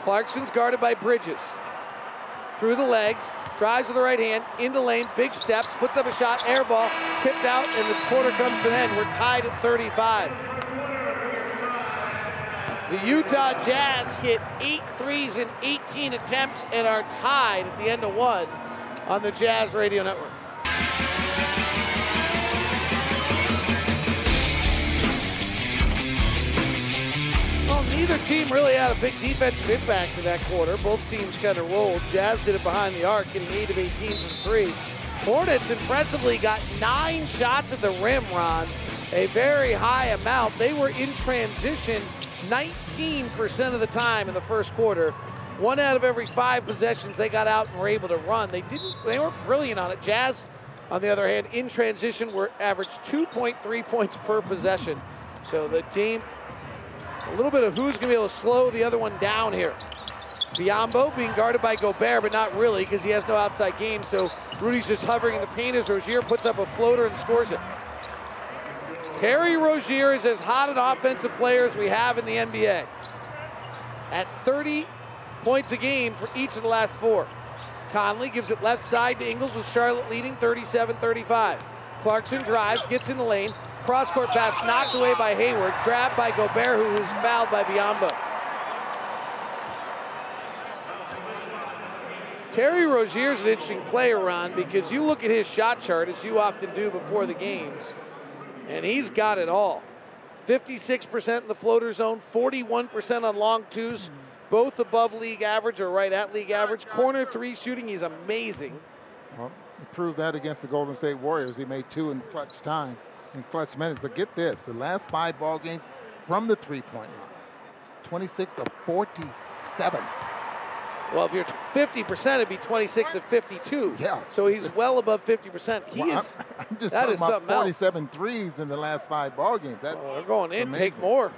Clarkson's guarded by Bridges. Through the legs, drives with the right hand, in the lane, big steps, puts up a shot, air ball, tipped out, and the quarter comes to an end. We're tied at 35. The Utah Jazz hit eight threes in 18 attempts and are tied at the end of one on the Jazz Radio Network. Neither team really had a big defensive impact in that quarter. Both teams kind of rolled. Jazz did it behind the arc, getting 8 of 18 from three. Hornets impressively got nine shots at the rim, Ron. A very high amount. They were in transition 19% of the time in the first quarter. One out of every five possessions they got out and were able to run. They didn't. They weren't brilliant on it. Jazz, on the other hand, in transition were averaged 2.3 points per possession. So the game, a little bit of who's going to be able to slow the other one down here. Biyombo being guarded by Gobert, but not really because he has no outside game. So Rudy's just hovering in the paint as Rozier puts up a floater and scores it. Terry Rozier is as hot an offensive player as we have in the NBA. At 30 points a game for each of the last four. Conley gives it left side to Ingles with Charlotte leading 37-35. Clarkson drives, gets in the lane. Cross-court pass knocked away by Hayward, grabbed by Gobert, who was fouled by Biyombo. Terry Rozier's an interesting player, Ron, because you look at his shot chart, as you often do before the games, and he's got it all. 56% in the floater zone, 41% on long twos, both above league average or right at league average. Corner three shooting, he's amazing. Well, he proved that against the Golden State Warriors. He made two in clutch time, in clutch minutes. But get this, the last five ball games from the three-point line, 26 of 47. Well, if you're 50%, it'd be 26 of 52. Yes. So he's well above 50%. He Well, is. I'm, <laughs> I'm just that talking is about something else. 47 threes in the last five ball games. That's Well, they're going in. Take amazing. more.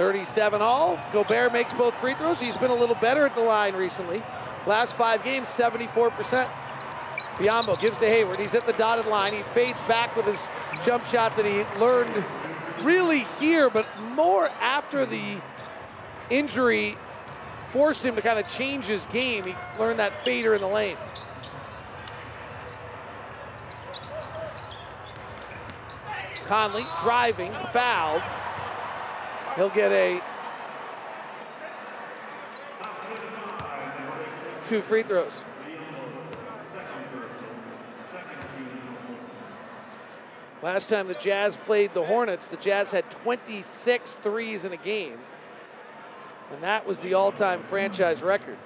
Thirty-seven all. Gobert makes both free throws. He's been a little better at the line recently. Last five games, 74%. Biyombo gives to Hayward. He's at the dotted line. He fades back with his jump shot that he learned really here, but more after the injury forced him to kind of change his game. He learned that fader in the lane. Conley driving, fouled. He'll get a two free throws. Last time the Jazz played the Hornets, the Jazz had 26 threes in a game. And that was the all time franchise record.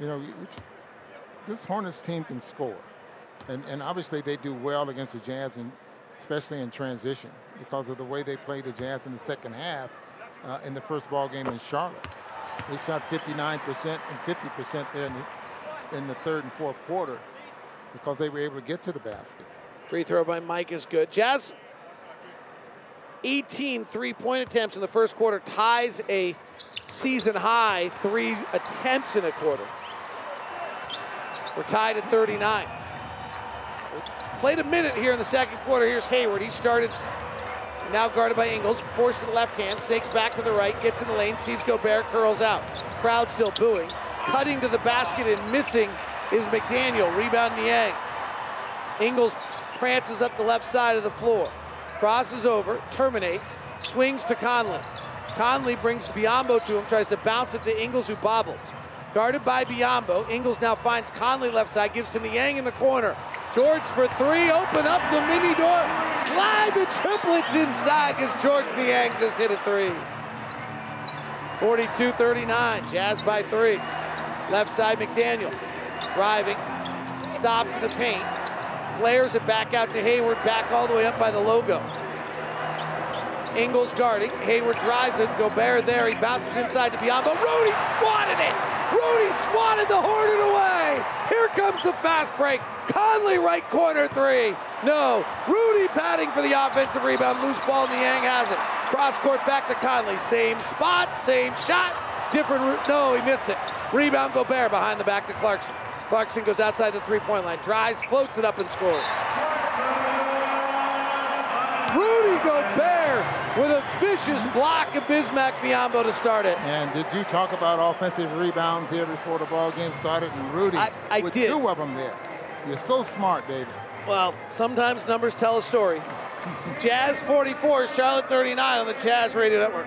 You know, this Hornets team can score. And, and obviously they do well against the Jazz, and especially in transition, because of the way they played the Jazz in the second half uh, in the first ball game in Charlotte. They shot 59% and 50% there in the, in the third and fourth quarter because they were able to get to the basket. Free throw by Mike is good. Jazz 18 three point attempts in the first quarter ties a season high three attempts in a quarter. We're tied at 39. Played a minute here in the second quarter. Here's Hayward. He started now guarded by Ingles, forced to the left hand, snakes back to the right, gets in the lane, sees Gobert, curls out. Crowd still booing. Cutting to the basket and missing is McDaniel. Rebound Niang. Ingles prances up the left side of the floor. Crosses over, terminates, swings to Conley. Conley brings Biyombo to him, tries to bounce it to Ingles, who bobbles. Guarded by Biyombo. Ingles now finds Conley left side, gives to Niang in the corner. George for three, open up the mini door, slide the triplets inside because George Niang just hit a three. 42-39, Jazz by three. Left side McDaniel, driving, stops in the paint, flares it back out to Hayward, back all the way up by the logo. Ingles guarding. Hayward drives it. Gobert there. He bounces inside to Biyombo. Rudy swatted it. Rudy swatted the Hornet away. Here comes the fast break. Conley right corner three. No. Rudy padding for the offensive rebound. Loose ball. Niang has it. Cross court back to Conley. Same spot, same shot. Different route. No, he missed it. Rebound Gobert behind the back to Clarkson. Clarkson goes outside the three point line. Drives, floats it up, and scores. Rudy Gobert with a vicious block of Bismack Biyombo to start it. And did you talk about offensive rebounds here before the ball game started? And Rudy I, I with did. two of them there. You're so smart, David. Well, sometimes numbers tell a story. <laughs> Jazz 44, Charlotte 39 on the Jazz Radio Network.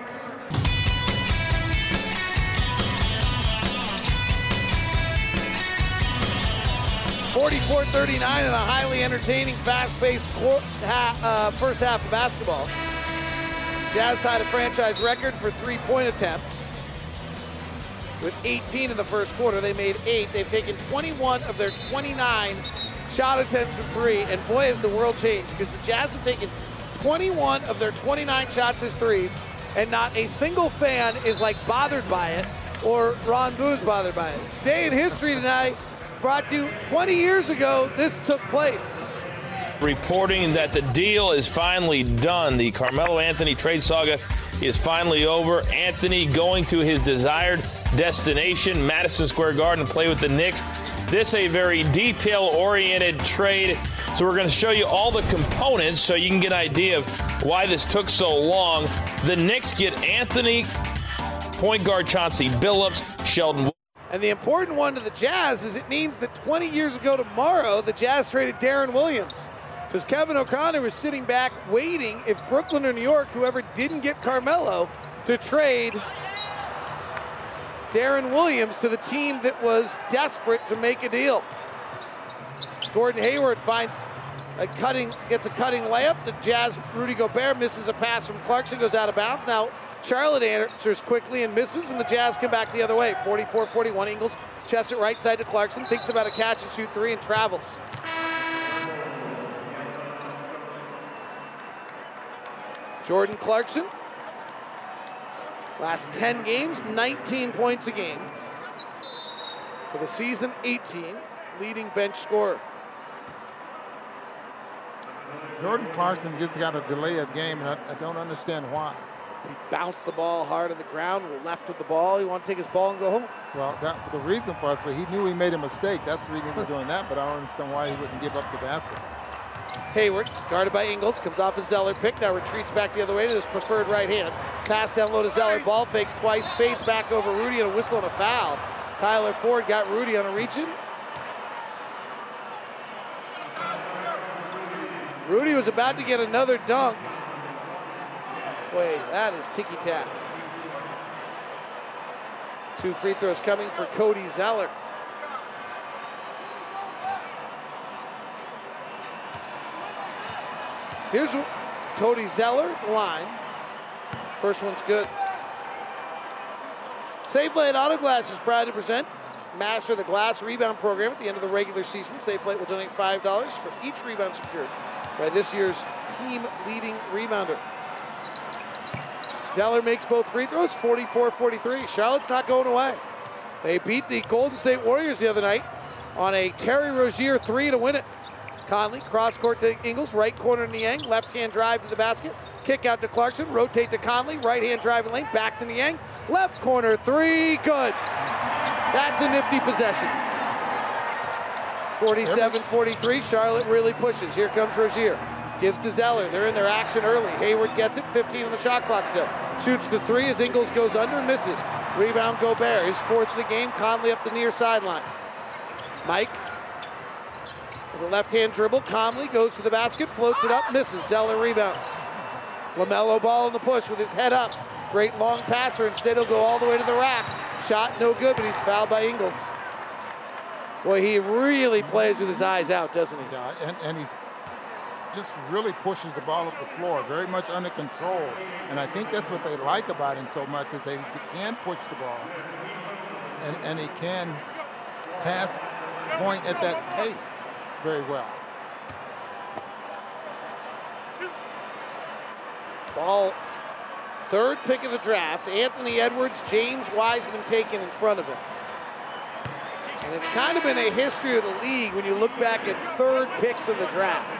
Forty-four thirty-nine in a highly entertaining, fast-paced uh, first half of basketball. Jazz tied a franchise record for three-point attempts with 18 in the first quarter. They made eight. They've taken 21 of their 29 shot attempts from three, and boy, has the world changed because the Jazz have taken 21 of their 29 shots as threes, and not a single fan is like bothered by it or Ron Boo's bothered by it. Day in history tonight brought to you 20 years ago. This took place. Reporting that the deal is finally done. The Carmelo Anthony trade saga is finally over. Anthony going to his desired destination, Madison Square Garden, to play with the Knicks. This a very detail-oriented trade, so we're going to show you all the components so you can get an idea of why this took so long. The Knicks get Anthony, point guard Chauncey Billups, Sheldon. And the important one to the Jazz is it means that 20 years ago tomorrow, the Jazz traded Deron Williams. Because Kevin O'Connor was sitting back waiting if Brooklyn or New York, whoever didn't get Carmelo, to trade Deron Williams to the team that was desperate to make a deal. Gordon Hayward finds a cutting, gets a cutting layup. The Jazz, Rudy Gobert misses a pass from Clarkson, goes out of bounds. Now Charlotte answers quickly and misses, and the Jazz come back the other way. 44-41, Ingles chest it right side to Clarkson, thinks about a catch and shoot three and travels. Jordan Clarkson, last 10 games, 19 points a game. For the season, 18, leading bench scorer. Jordan Clarkson just got a delay of game, and I, I don't understand why. He bounced the ball hard on the ground, left with the ball. He want to take his ball and go home. Well, that the reason for us, but he knew he made a mistake. That's the reason he was doing that. But I don't understand why he wouldn't give up the basket. Hayward, guarded by Ingles, comes off a Zeller pick, now retreats back the other way to his preferred right hand. Pass down low to Zeller, ball fakes twice, fades back over Rudy and a whistle and a foul. Tyler Ford got Rudy on a reach-in. Rudy was about to get another dunk. Wait, that is ticky tack. Two free throws coming for Cody Zeller. Here's Cody Zeller, the line. First one's good. Safelite Auto Glass is proud to present Master the Glass Rebound Program at the end of the regular season. Safelite will donate $5 for each rebound secured by this year's team leading rebounder. Zeller makes both free throws, 44-43. Charlotte's not going away. They beat the Golden State Warriors the other night on a Terry Rozier three to win it. Conley, cross court to Ingles, right corner to Niang, left hand drive to the basket, kick out to Clarkson, rotate to Conley, right hand driving lane, back to Niang, left corner three, good. That's a nifty possession. 47-43, Charlotte really pushes. Here comes Rozier. Gives to Zeller. They're in their action early. Hayward gets it. 15 on the shot clock still. Shoots the three as Ingles goes under, and misses. Rebound Gobert. His fourth of the game. Conley up the near sideline. Mike. With a left-hand dribble. Conley goes to the basket, floats it up, misses. Zeller rebounds. LaMelo ball in the push with his head up. Great long passer. Instead, he'll go all the way to the rack. Shot no good, but he's fouled by Ingles. Boy, he really plays with his eyes out, doesn't he? Yeah, and, and he's just really pushes the ball up the floor, very much under control. And I think that's what they like about him so much is they can push the ball. And, and he can pass point at that pace very well. Ball, third pick of the draft. Anthony Edwards, James Wiseman taken in front of him. And it's kind of been a history of the league when you look back at third picks of the draft.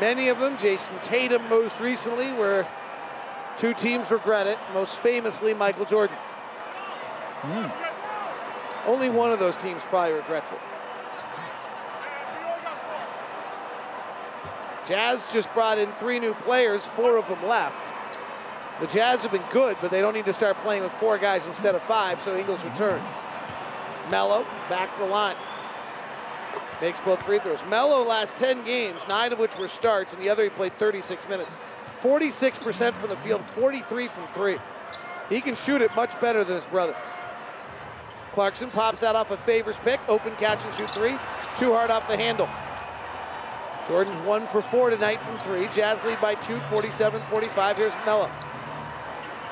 Many of them, Jayson Tatum most recently, where two teams regret it, most famously Michael Jordan. Mm. Only one of those teams probably regrets it. Jazz just brought in three new players, four of them left. The Jazz have been good, but they don't need to start playing with four guys instead of five, so Ingles returns. Melo back to the line. Makes both free throws. Melo last 10 games, nine of which were starts, and the other he played 36 minutes. 46% from the field, 43 from three. He can shoot it much better than his brother. Clarkson pops out off a Favors pick, open catch and shoot three. Too hard off the handle. Jordan's one for four tonight from three. Jazz lead by two, 47-45. Here's Melo.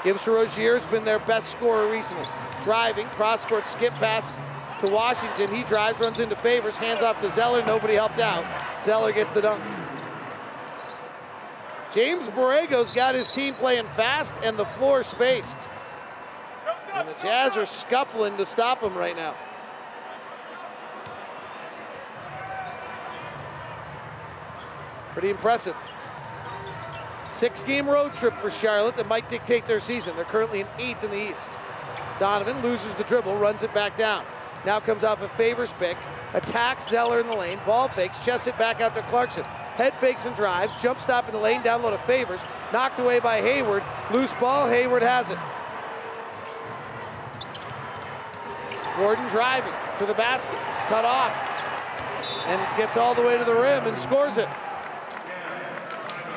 Gives to Rozier's been their best scorer recently. Driving, cross-court skip pass to Washington. He drives, runs into Favors, hands off to Zeller. Nobody helped out. Zeller gets the dunk. James Borrego's got his team playing fast and the floor spaced. And the Jazz are scuffling to stop him right now. Pretty impressive. Six game road trip for Charlotte that might dictate their season. They're currently in eighth in the East. Donovan loses the dribble, runs it back down. Now comes off a Favors pick, attacks Zeller in the lane, ball fakes, chests it back out to Clarkson. Head fakes and drives, jump stop in the lane, down low to Favors, knocked away by Hayward. Loose ball, Hayward has it. Gordon driving to the basket, cut off, and gets all the way to the rim and scores it.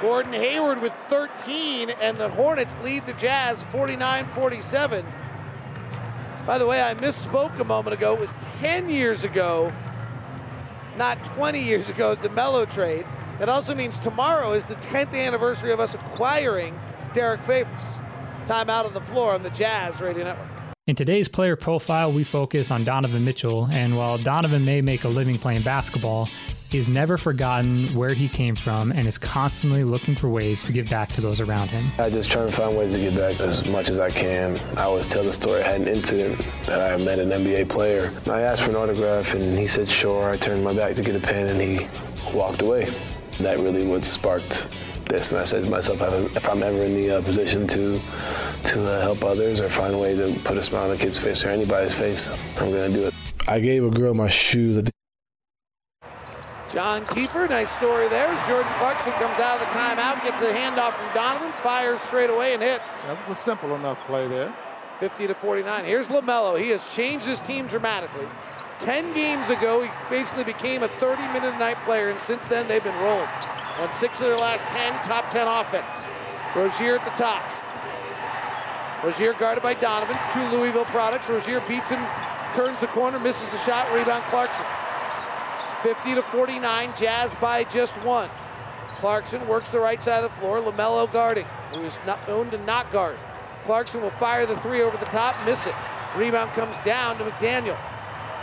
Gordon Hayward with 13, and the Hornets lead the Jazz 49 47. By the way, I misspoke a moment ago. It was 10 years ago, not 20 years ago, the Melo trade. It also means tomorrow is the 10th anniversary of us acquiring Derrick Favors. Time out on the floor on the Jazz Radio Network. In today's player profile, we focus on Donovan Mitchell, and while Donovan may make a living playing basketball, he has never forgotten where he came from and is constantly looking for ways to give back to those around him. I just try to find ways to give back as much as I can. I always tell the story. I had an incident that I met an NBA player. I asked for an autograph and he said sure. I turned my back to get a pen and he walked away. That really what sparked this. And I said to myself, if I'm ever in the uh, position to to uh, help others or find a way to put a smile on a kid's face or anybody's face, I'm going to do it. I gave a girl my shoes. John Kiefer, nice story there. As Jordan Clarkson comes out of the timeout, gets a handoff from Donovan, fires straight away and hits. That was a simple enough play there. 50 to 49. Here's LaMelo. He has changed his team dramatically. 10 games ago, he basically became a 30 minute a night player, and since then, they've been rolling. On six of their last 10, top 10 offense. Rozier at the top. Rozier guarded by Donovan, two Louisville products. Rozier beats him, turns the corner, misses the shot, rebound Clarkson. 50 to 49, Jazz by just one. Clarkson works the right side of the floor, LaMelo guarding, who is not known to not guard. Clarkson will fire the three over the top, miss it. Rebound comes down to McDaniel.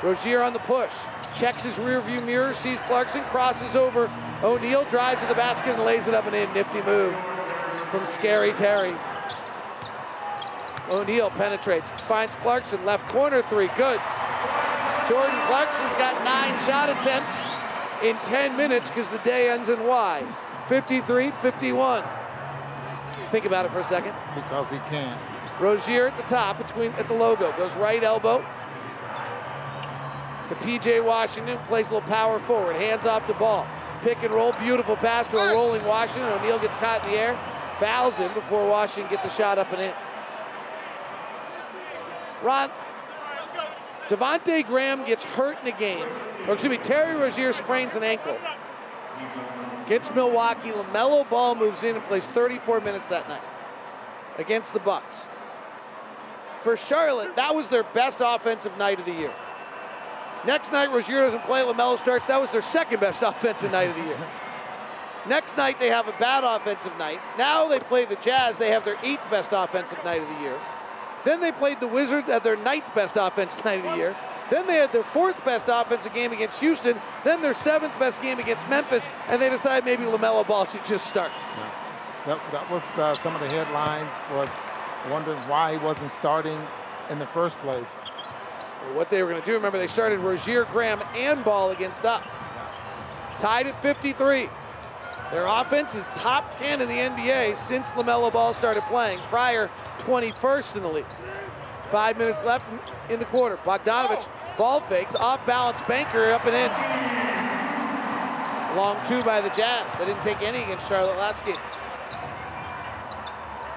Rozier on the push. Checks his rear view mirror, sees Clarkson, crosses over. O'Neale drives to the basket and lays it up and in. Nifty move from Scary Terry. O'Neale penetrates, finds Clarkson, left corner three, good. Jordan Clarkson's got nine shot attempts in 10 minutes because the day ends in Y. 53 51. Think about it for a second. Because he can. Rozier at the top between at the logo goes right elbow to PJ Washington, plays a little power forward, hands off the ball. Pick and roll, beautiful pass to a rolling Washington. O'Neale gets caught in the air, fouls him before Washington get the shot up and in. Ron, Devonte' Graham gets hurt in a game, or excuse me, Terry Rozier sprains an ankle. Gets Milwaukee, LaMelo Ball moves in and plays 34 minutes that night against the Bucks. For Charlotte, that was their best offensive night of the year. Next night, Rozier doesn't play, LaMelo starts. That was their second best <laughs> offensive night of the year. Next night, they have a bad offensive night. Now they play the Jazz. They have their eighth best offensive night of the year. Then they played the Wizards at their ninth best offense <laughs> night of the year. Then they had their fourth best offensive game against Houston. Then their seventh best game against Memphis. And they decided maybe LaMelo Ball should just start. Yeah. That, that was uh, some of the headlines was wondering why he wasn't starting in the first place. What they were going to do, remember, they started Rozier, Graham, and Ball against us. Tied at 53. Their offense is top 10 in the NBA since LaMelo Ball started playing, prior 21st in the league. Five minutes left in the quarter. Bogdanovic ball fakes, off balance banker up and in. Long two by the Jazz. They didn't take any against Charlotte last game.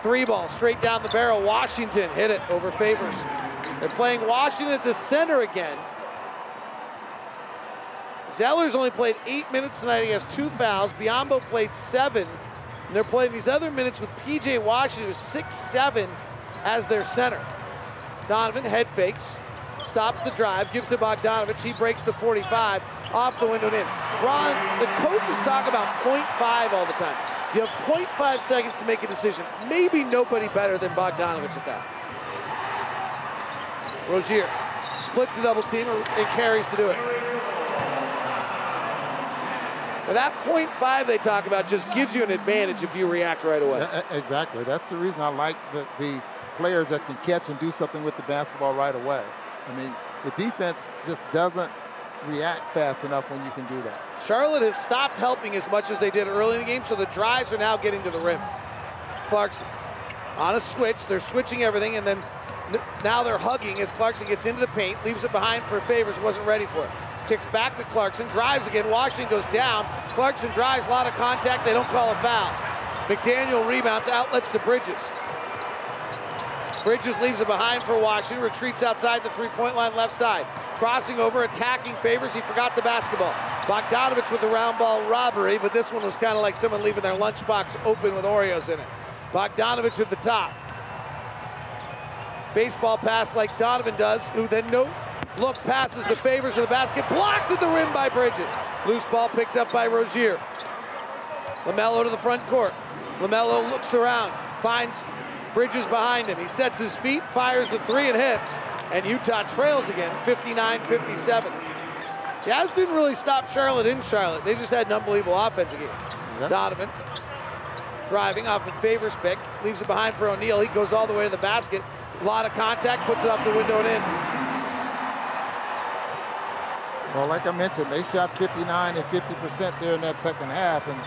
Three ball straight down the barrel. Washington hit it over Favors. They're playing Washington at the center again. Zeller's only played eight minutes tonight. He has two fouls. Biyombo played seven. And they're playing these other minutes with PJ Washington, who's six seven, as their center. Donovan head fakes, stops the drive, gives to Bogdanovic. He breaks the 45, off the window and in. Ron, the coaches talk about 0.5 all the time. You have 0.5 seconds to make a decision. Maybe nobody better than Bogdanovic at that. Rozier splits the double team and carries to do it. But that point 0.5 they talk about just gives you an advantage if you react right away. Exactly. That's the reason I like the, the players that can catch and do something with the basketball right away. I mean, the defense just doesn't react fast enough when you can do that. Charlotte has stopped helping as much as they did early in the game, so the drives are now getting to the rim. Clarkson on a switch. They're switching everything, and then now they're hugging as Clarkson gets into the paint, leaves it behind for Favors, wasn't ready for it. Kicks back to Clarkson, drives again. Washington goes down. Clarkson drives, a lot of contact. They don't call a foul. McDaniel rebounds, outlets to Bridges. Bridges leaves it behind for Washington, retreats outside the three point line left side. Crossing over, attacking Favors. He forgot the basketball. Bogdanovic with the round ball robbery, but this one was kind of like someone leaving their lunchbox open with Oreos in it. Bogdanovic at the top. Baseball pass like Donovan does, who then no look passes the favors of the basket, blocked at the rim by Bridges. Loose ball picked up by Rozier. LaMelo to the front court. LaMelo looks around, finds Bridges behind him. He sets his feet, fires the three, and hits. And Utah trails again, 59-57. Jazz didn't really stop Charlotte in Charlotte. They just had an unbelievable offense again. Yep. Donovan driving off a favors pick, leaves it behind for O'Neale. He goes all the way to the basket. A lot of contact, puts it off the window and in. Well, like I mentioned, they shot 59 and 50% there in that second half and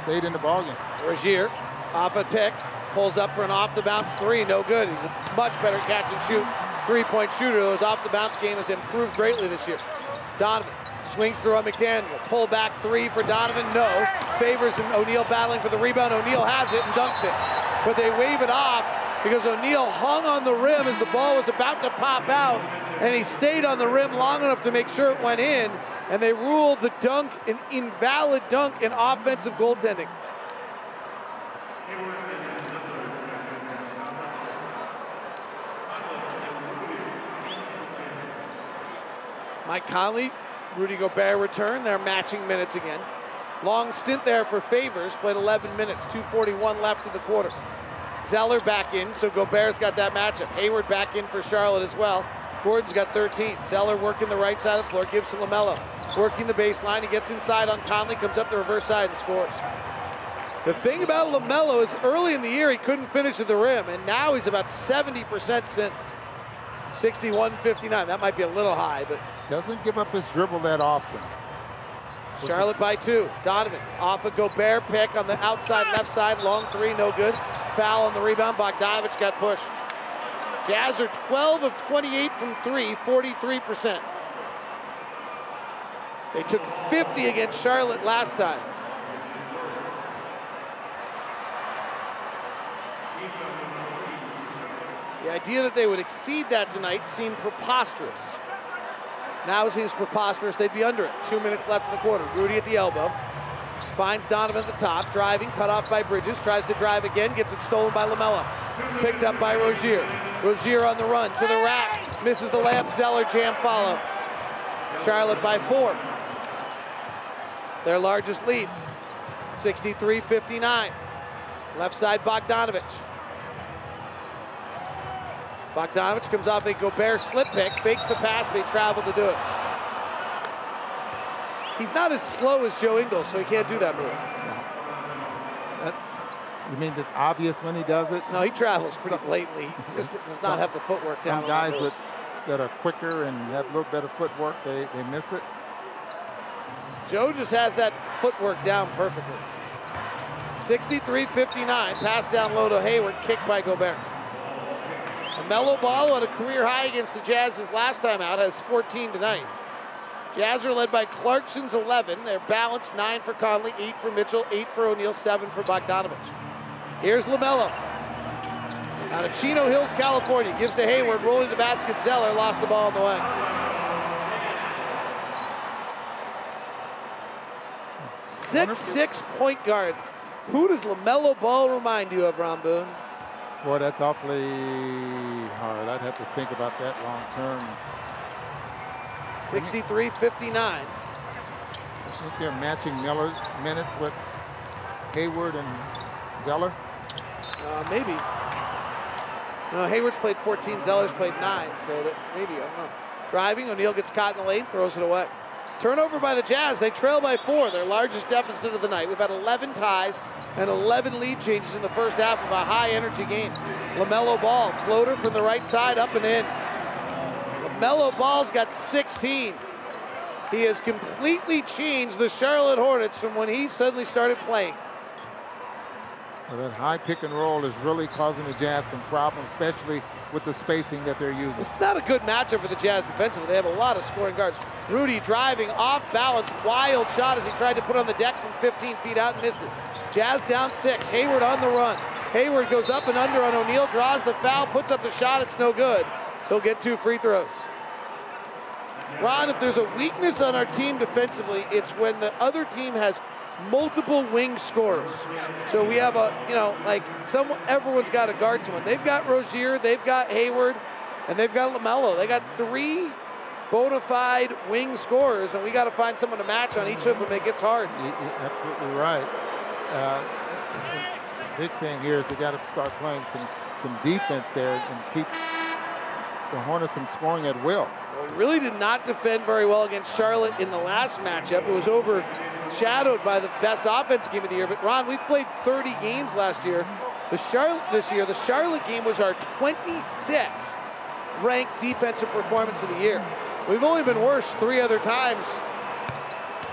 stayed in the ballgame. Rozier off a pick, pulls up for an off the bounce three, no good. He's a much better catch and shoot three point shooter. His off the bounce game has improved greatly this year. Donovan Swings through on McDaniel. Pull back three for Donovan. No. Favors O'Neale battling for the rebound. O'Neale has it and dunks it. But they wave it off because O'Neale hung on the rim as the ball was about to pop out. And he stayed on the rim long enough to make sure it went in. And they ruled the dunk an invalid dunk in offensive goaltending. Mike Conley, Rudy Gobert return. They're matching minutes again. Long stint there for Favors, played 11 minutes, 241 left in the quarter. Zeller back in, so Gobert's got that matchup. Hayward back in for Charlotte as well. Gordon's got 13. Zeller working the right side of the floor, gives to LaMelo. Working the baseline, he gets inside on Conley, comes up the reverse side and scores. The thing about LaMelo is early in the year he couldn't finish at the rim, and now he's about 70% since 61 59. That might be a little high, but Doesn't give up his dribble that often. Charlotte by two. Donovan off a Gobert pick on the outside left side. Long three, no good. Foul on the rebound. Bogdanovic got pushed. Jazz are 12 of 28 from three, 43%. They took 50 against Charlotte last time. The idea that they would exceed that tonight seemed preposterous. Now seems preposterous they'd be under it. Two minutes left in the quarter. Rudy at the elbow. Finds Donovan at the top. Driving, cut off by Bridges. Tries to drive again. Gets it stolen by LaMelo. Picked up by Rozier. Rozier on the run to the rack. Misses the layup. Zeller jam follow. Charlotte by four. Their largest lead. 63-59. Left side Bogdanovic. Bogdanovic comes off a Gobert slip pick, fakes the pass, but he traveled to do it. He's not as slow as Joe Ingles, so he can't do that move. You mean this obvious when he does it? No, he travels pretty blatantly. <laughs> He just does not have the footwork down. Some guys with that are quicker and have a little better footwork, they, they miss it. Joe just has that footwork down perfectly. 63-59, pass down low to Hayward, kicked by Gobert. Melo Ball on a career high against the Jazz his last time out, has 14 tonight. Jazz are led by Clarkson's 11. They're balanced, 9 for Conley, 8 for Mitchell, 8 for O'Neale, 7 for Bogdanovic. Here's LaMelo. Out of Chino Hills, California. Gives to Hayward, rolling the basket. Zeller lost the ball on the way. Six six point guard. Who does LaMelo Ball remind you of, Ron Boone? Boy, that's awfully hard. I'd have to think about that long term. 63-59. I think they're matching Miller minutes with Hayward and Zeller. Uh, maybe. No, Hayward's played 14, Zeller's played 9, so that maybe, I don't know. Driving, O'Neale gets caught in the lane, throws it away. Turnover by the Jazz. They trail by four, their largest deficit of the night. We've had 11 ties and 11 lead changes in the first half of a high energy game. LaMelo Ball, floater from the right side, up and in. LaMelo Ball's got 16. He has completely changed the Charlotte Hornets from when he suddenly started playing. That high pick and roll is really causing the Jazz some problems, especially with the spacing that they're using. It's not a good matchup for the Jazz defensively. They have a lot of scoring guards. Rudy driving off balance, wild shot as he tried to put on the deck from 15 feet out and misses. Jazz down six. Hayward on the run. Hayward goes up and under on O'Neale, draws the foul, puts up the shot. It's no good. He'll get two free throws. Ron, if there's a weakness on our team defensively, it's when the other team has multiple wing scorers. So we have a, you know, like some everyone's got to guard someone. They've got Rozier, they've got Hayward, and they've got LaMelo. They got three bona fide wing scorers, and we got to find someone to match on each of them. It gets hard. You- you're absolutely right. Uh, the big thing here is they got to start playing some some defense there and keep the Hornets from scoring at will. Well, we really did not defend very well against Charlotte in the last matchup. It was overshadowed by the best offense game of the year. But Ron, we've played 30 games last year. The Charlotte this year, the Charlotte game was our 26th ranked defensive performance of the year. We've only been worse three other times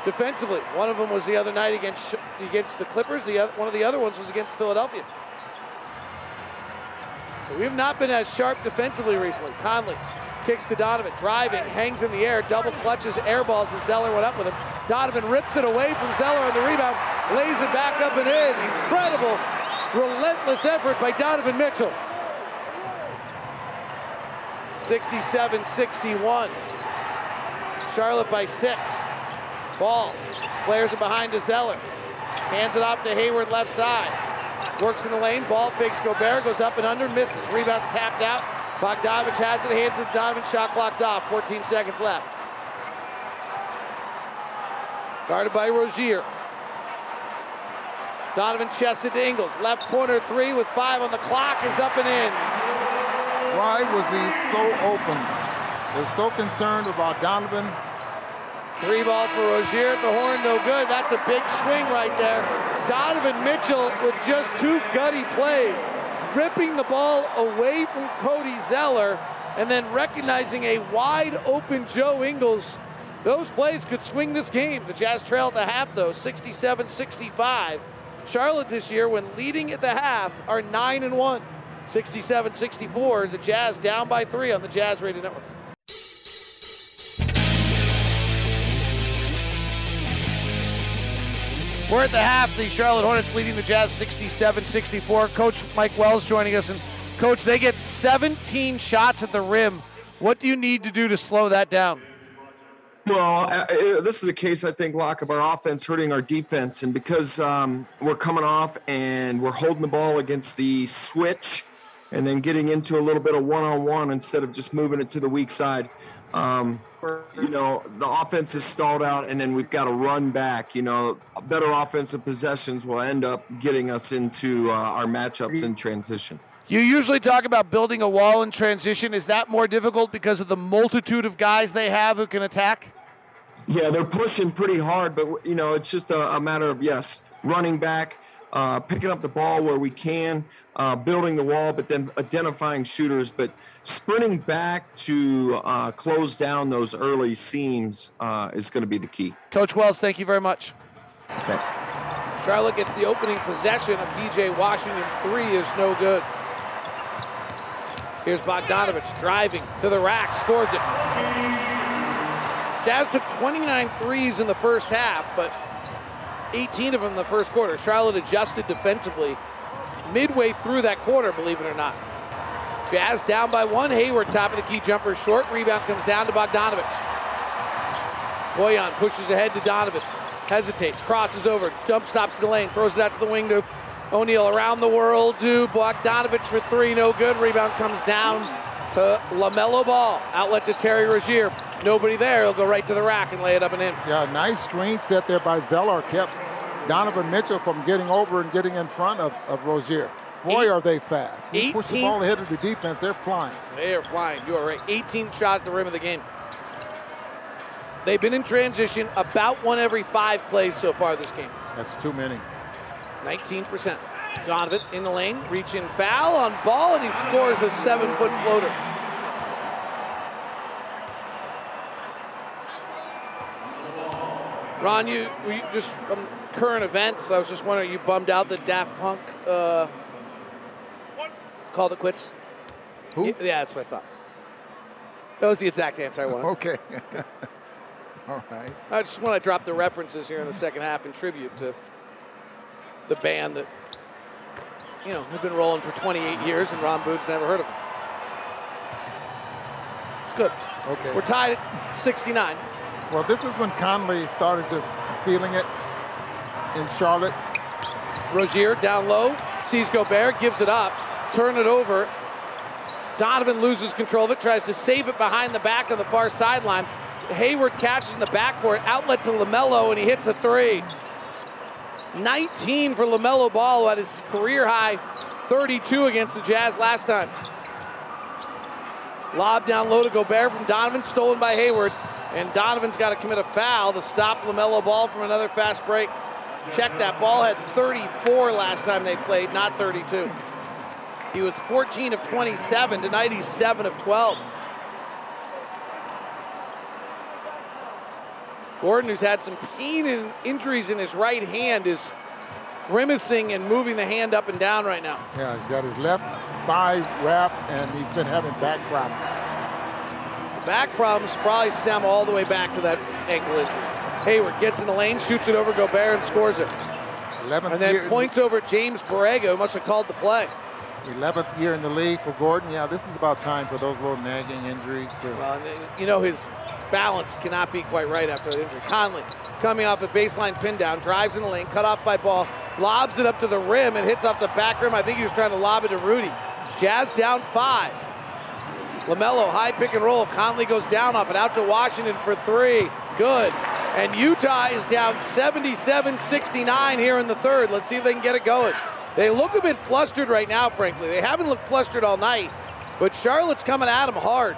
defensively. One of them was the other night against against the Clippers. The other, one of the other ones was against Philadelphia. So we have not been as sharp defensively recently. Conley kicks to Donovan, driving, hangs in the air, double clutches, airballs and Zeller went up with him. Donovan rips it away from Zeller on the rebound, lays it back up and in. Incredible, relentless effort by Donovan Mitchell. 67 61. Charlotte by six. Ball flares it behind to Zeller. Hands it off to Hayward left side. Works in the lane. Ball fakes Gobert. Goes up and under. Misses. Rebounds tapped out. Bogdanovic has it. Hands it to Donovan. Shot clock's off. 14 seconds left. Guarded by Rozier. Donovan chests it to Ingles. Left corner three with five on the clock is up and in. Why was he so open? They're so concerned about Donovan. Three ball for Rozier at the horn, no good. That's a big swing right there. Donovan Mitchell with just two gutty plays, ripping the ball away from Cody Zeller and then recognizing a wide open Joe Ingles. Those plays could swing this game. The Jazz trail at the half, though, 67 65. Charlotte this year, when leading at the half, are 9 and 1. 67 64. The Jazz down by three on the Jazz Radio Network. We're at the half. The Charlotte Hornets leading the Jazz 67 64. Coach Mike Wells joining us. And, Coach, they get 17 shots at the rim. What do you need to do to slow that down? Well, uh, uh, this is a case I think, Locke, of our offense hurting our defense, and because um, we're coming off and we're holding the ball against the switch, and then getting into a little bit of one-on-one instead of just moving it to the weak side. Um, you know, the offense is stalled out, and then we've got to run back. You know, better offensive possessions will end up getting us into uh, our matchups in transition. You usually talk about building a wall in transition. Is that more difficult because of the multitude of guys they have who can attack? Yeah, they're pushing pretty hard, but you know, it's just a, a matter of yes, running back, uh, picking up the ball where we can, uh, building the wall, but then identifying shooters. But sprinting back to uh, close down those early seams uh, is going to be the key. Coach Wells, thank you very much. Okay. Charlotte gets the opening possession of PJ Washington. Three is no good. Here's Bogdanovic driving to the rack, scores it. Jazz took 29 threes in the first half, but 18 of them in the first quarter. Charlotte adjusted defensively midway through that quarter, believe it or not. Jazz down by one. Hayward, top of the key jumper, short. Rebound comes down to Bogdanovic. Bojan pushes ahead to Donovan. Hesitates, crosses over, jump stops the lane, throws it out to the wing to O'Neale around the world to Bogdanovic for three, no good. Rebound comes down to LaMelo Ball. Outlet to Terry Rozier. Nobody there. He'll go right to the rack and lay it up and in. Yeah, nice screen set there by Zeller. Kept Donovan Mitchell from getting over and getting in front of, of Rozier. Boy, Eight, are they fast. You push the ball ahead of the defense, they're flying. They are flying. You are right. 18 shot at the rim of the game. They've been in transition about one every five plays so far this game. That's too many. 19%. Donovan in the lane, reaching foul on ball, and he scores a seven foot floater. Ron, you, you just um, current events. I was just wondering, you bummed out that Daft Punk uh, called it quits? Who? Yeah, that's what I thought. That was the exact answer I wanted. okay. <laughs> All right. I just want to drop the references here in the second half in tribute to the band that, you know, who've been rolling for 28 years and Ron Boone's never heard of them. It's good. Okay. We're tied at 69. Well, this is when Conley started to feeling it in Charlotte. Rozier down low, sees Gobert, gives it up, turn it over. Donovan loses control of it, tries to save it behind the back on the far sideline. Hayward catches in the backcourt, outlet to LaMelo, and he hits a three. 19 for LaMelo Ball at his career high 32 against the Jazz last time. Lob down low to Gobert from Donovan, stolen by Hayward. And Donovan's got to commit a foul to stop LaMelo Ball from another fast break. Check that. Ball had 34 last time they played, not 32. He was 14 of 27. Tonight he's 7 of 12. Gordon, who's had some pain and injuries in his right hand, is grimacing and moving the hand up and down right now. Yeah, he's got his left thigh wrapped, and he's been having back problems. The back problems probably stem all the way back to that ankle injury. Hayward gets in the lane, shoots it over Gobert, and scores it. 11th And then year, points over James Borrego, who must have called the play. 11th year in the league for Gordon. Yeah, this is about time for those little nagging injuries to. Well, you know his balance cannot be quite right after the injury. Conley coming off a baseline pin down, drives in the lane, cut off by ball, lobs it up to the rim and hits off the back rim. I think he was trying to lob it to Rudy. Jazz down five. LaMelo, high pick and roll. Conley goes down off it, out to Washington for three. Good. And Utah is down 77 69 here in the third. Let's see if they can get it going. They look a bit flustered right now, frankly. They haven't looked flustered all night, but Charlotte's coming at them hard.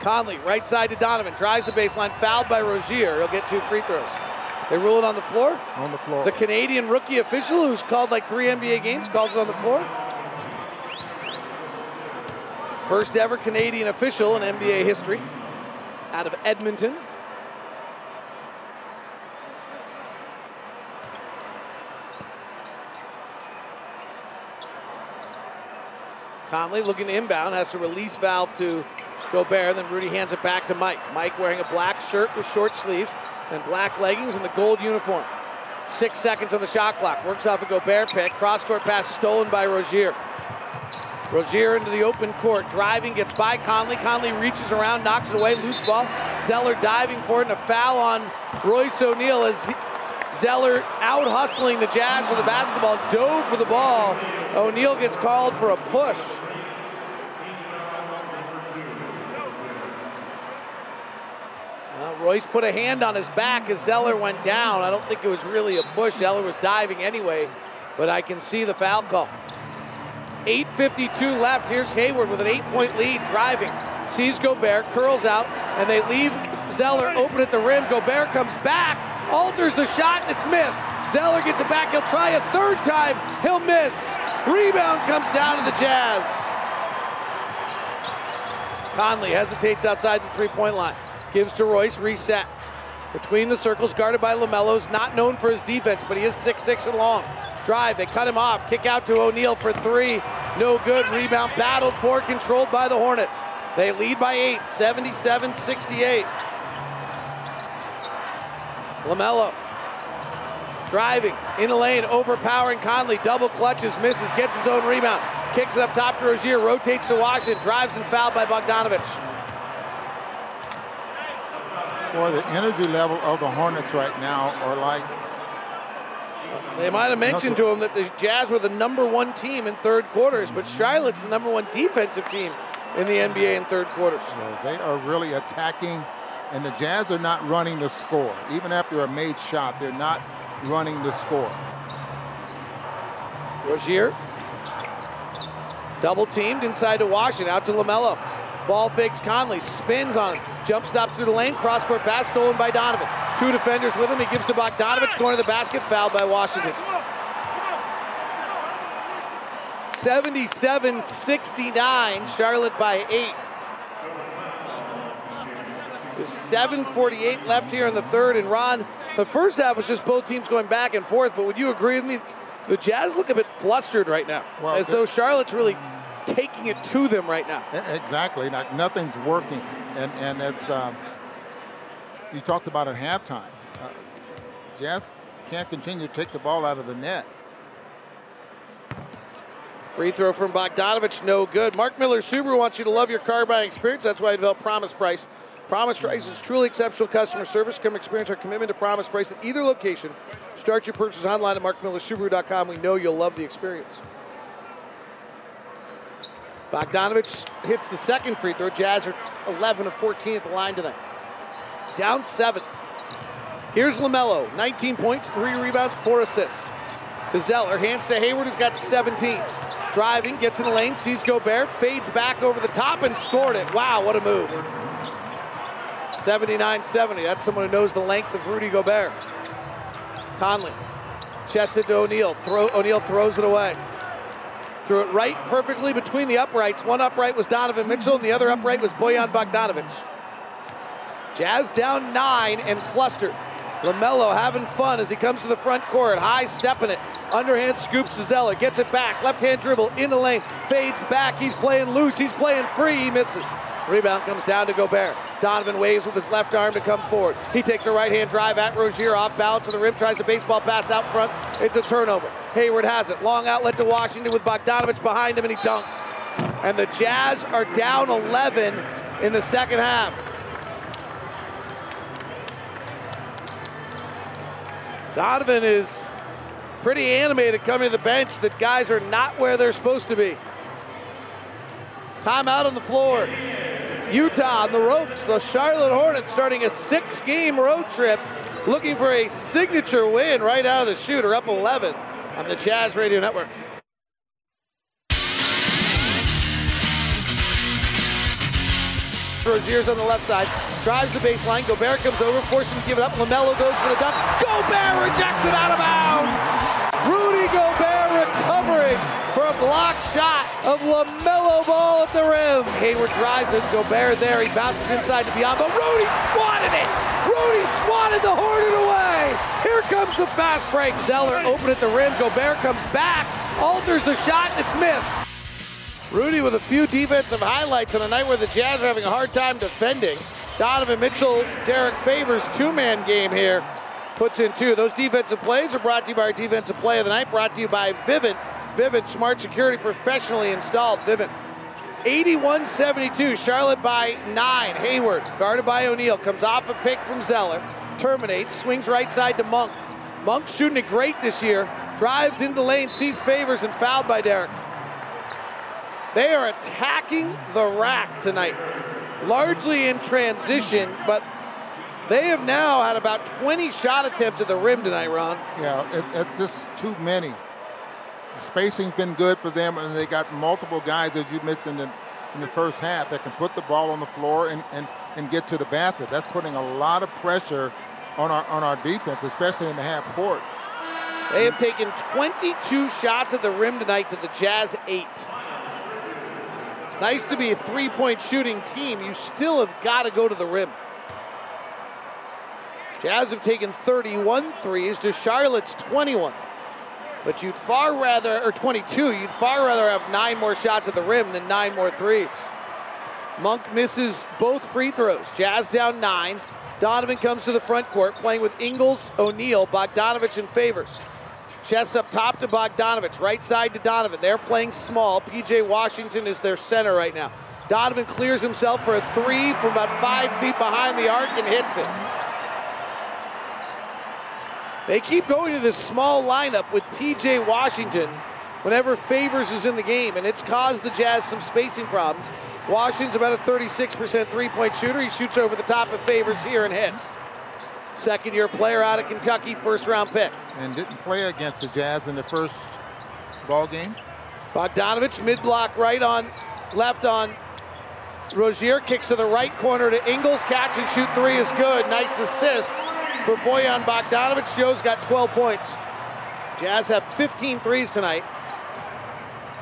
Conley, right side to Donovan, drives the baseline, fouled by Rozier. He'll get two free throws. They rule it on the floor. On the floor. The Canadian rookie official, who's called like three NBA games, calls it on the floor. First ever Canadian official in NBA history out of Edmonton. Conley looking to inbound, has to release valve to Gobert, then Rudy hands it back to Mike. Mike wearing a black shirt with short sleeves and black leggings and the gold uniform. Six seconds on the shot clock. Works off a Gobert pick. Cross court pass stolen by Rozier. Rozier into the open court. Driving, gets by Conley. Conley reaches around, knocks it away. Loose ball. Zeller diving for it, and a foul on Royce O'Neale as Zeller out hustling the Jazz for the basketball. Dove for the ball. O'Neale gets called for a push. Royce put a hand on his back as Zeller went down. I don't think it was really a push. Zeller was diving anyway, but I can see the foul call. 8.52 left. Here's Hayward with an eight point lead, driving. Sees Gobert, curls out, and they leave Zeller open at the rim. Gobert comes back, alters the shot, it's missed. Zeller gets it back. He'll try a third time. He'll miss. Rebound comes down to the Jazz. Conley hesitates outside the three point line. Gives to Royce, reset. Between the circles, guarded by LaMelo's, not known for his defense, but he is 6'6 and long. Drive, they cut him off. Kick out to O'Neale for three. No good. Rebound battled for, controlled by the Hornets. They lead by eight, 77 68. LaMelo driving in the lane, overpowering Conley, double clutches, misses, gets his own rebound, kicks it up top to Rozier, rotates to Washington, drives and fouled by Bogdanovic. For the energy level of the Hornets right now are like They might have mentioned to him that the Jazz were the number one team in third quarters, but Charlotte's the number one defensive team in the NBA in third quarters. So they are really attacking, and the Jazz are not running the score. Even after a made shot, they're not running the score. Rozier. Double teamed inside to Washington, out to LaMelo. Ball fakes Conley, spins on him, jump stop through the lane, cross court pass stolen by Donovan. Two defenders with him, he gives to Bogdanovic, going to the basket, fouled by Washington. 77 69, Charlotte by eight. With 7.48 left here in the third, and Ron, the first half was just both teams going back and forth, but would you agree with me? The Jazz look a bit flustered right now, Well, as though Charlotte's really taking it to them right now. Exactly. Like nothing's working, and and it's um, you talked about at halftime. Uh, Jazz can't continue to take the ball out of the net. Free throw from Bogdanovic, no good. Mark Miller Subaru wants you to love your car buying experience. That's why I developed Promise Price. Promise Price is truly exceptional customer service. Come experience our commitment to Promise Price at either location. Start your purchase online at markmillersubaru.com. We know you'll love the experience. Bogdanovic hits the second free throw. Jazz are 11 of 14 at the line tonight. Down seven. Here's LaMelo, 19 points, three rebounds, four assists. To Zeller, hands to Hayward, who's got 17. Driving, gets in the lane, sees Gobert, fades back over the top and scored it. Wow, what a move. 79 70. That's someone who knows the length of Rudy Gobert. Conley, chested to O'Neale. Throw, O'Neale throws it away. Threw it right perfectly between the uprights. One upright was Donovan Mitchell, and the other upright was Bojan Bogdanovic. Jazz down nine and flustered. LaMelo having fun as he comes to the front court, high stepping it. Underhand scoops to Zeller, gets it back. Left hand dribble in the lane, fades back. He's playing loose, he's playing free, he misses. Rebound comes down to Gobert. Donovan waves with his left arm to come forward. He takes a right hand drive at Rozier, off balance to the rim, tries a baseball pass out front. It's a turnover. Hayward has it. Long outlet to Washington with Bogdanovic behind him, and he dunks. And the Jazz are down 11 in the second half. Donovan is pretty animated coming to the bench that guys are not where they're supposed to be. Timeout on the floor. Utah on the ropes. The Charlotte Hornets starting a six game road trip looking for a signature win right out of the shooter, up 11 on the Jazz Radio Network. Rozier's on the left side, drives the baseline. Gobert comes over, forces him to give it up. LaMelo goes for the dunk. Gobert rejects it out of bounds. Block shot of LaMelo ball at the rim. Hayward drives it. Gobert there. He bounces inside to but Rudy swatted it. Rudy swatted the Hornet away. Here comes the fast break. Zeller open at the rim. Gobert comes back, alters the shot, and it's missed. Rudy with a few defensive highlights on a night where the Jazz are having a hard time defending. Donovan Mitchell, Derrick Favors, two man game here, puts in two. Those defensive plays are brought to you by our defensive play of the night, brought to you by Vivint. Vivint Smart Security professionally installed. Vivint. 81 72, Charlotte by nine. Hayward, guarded by O'Neale, comes off a pick from Zeller, terminates, swings right side to Monk. Monk shooting it great this year, drives into the lane, sees Favors, and fouled by Derrick. They are attacking the rack tonight, largely in transition, but they have now had about 20 shot attempts at the rim tonight, Ron. Yeah, it, it's just too many. Spacing's been good for them, and they got multiple guys, as you mentioned in, in the first half, that can put the ball on the floor and, and, and get to the basket. That's putting a lot of pressure on our on our defense, especially in the half court. They have taken 22 shots at the rim tonight to the Jazz eight. It's nice to be a three point shooting team. You still have got to go to the rim. Jazz have taken 31 threes to Charlotte's 21. But you'd far rather, or 22, you'd far rather have nine more shots at the rim than nine more threes. Monk misses both free throws. Jazz down nine. Donovan comes to the front court playing with Ingles, O'Neale, Bogdanovic, and Favors. Chest up top to Bogdanovic, right side to Donovan. They're playing small. PJ Washington is their center right now. Donovan clears himself for a three from about five feet behind the arc and hits it. They keep going to this small lineup with PJ Washington whenever Favors is in the game, and it's caused the Jazz some spacing problems. Washington's about a 36% three point shooter. He shoots over the top of Favors here and hits. Second year player out of Kentucky, first round pick. And didn't play against the Jazz in the first ball game. Bogdanovic mid block right on, left on. Rozier kicks to the right corner to Ingles. Catch and shoot three is good. Nice assist for Bojan Bogdanovic. Joe's got 12 points. Jazz have 15 threes tonight.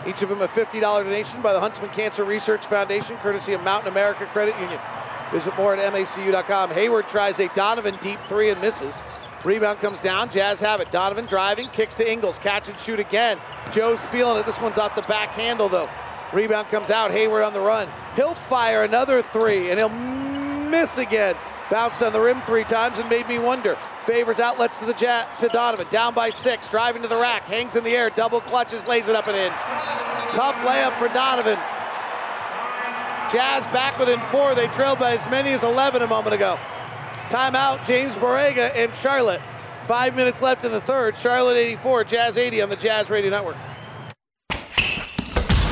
Each of them a $50 donation by the Huntsman Cancer Research Foundation, courtesy of Mountain America Credit Union. Visit more at macu.com. Hayward tries a Donovan deep three and misses. Rebound comes down. Jazz have it. Donovan driving, kicks to Ingles. Catch and shoot again. Joe's feeling it. This one's off the back handle, though. Rebound comes out. Hayward on the run. He'll fire another three, and he'll miss again. Bounced on the rim three times and made me wonder. Favors outlets to the jet to Donovan. Down by six. Driving to the rack. Hangs in the air. Double clutches. Lays it up and in. Tough layup for Donovan. Jazz back within four. They trailed by as many as 11 a moment ago. Timeout, James Borrego and Charlotte. Five minutes left in the third. Charlotte 84, Jazz 80 on the Jazz Radio Network.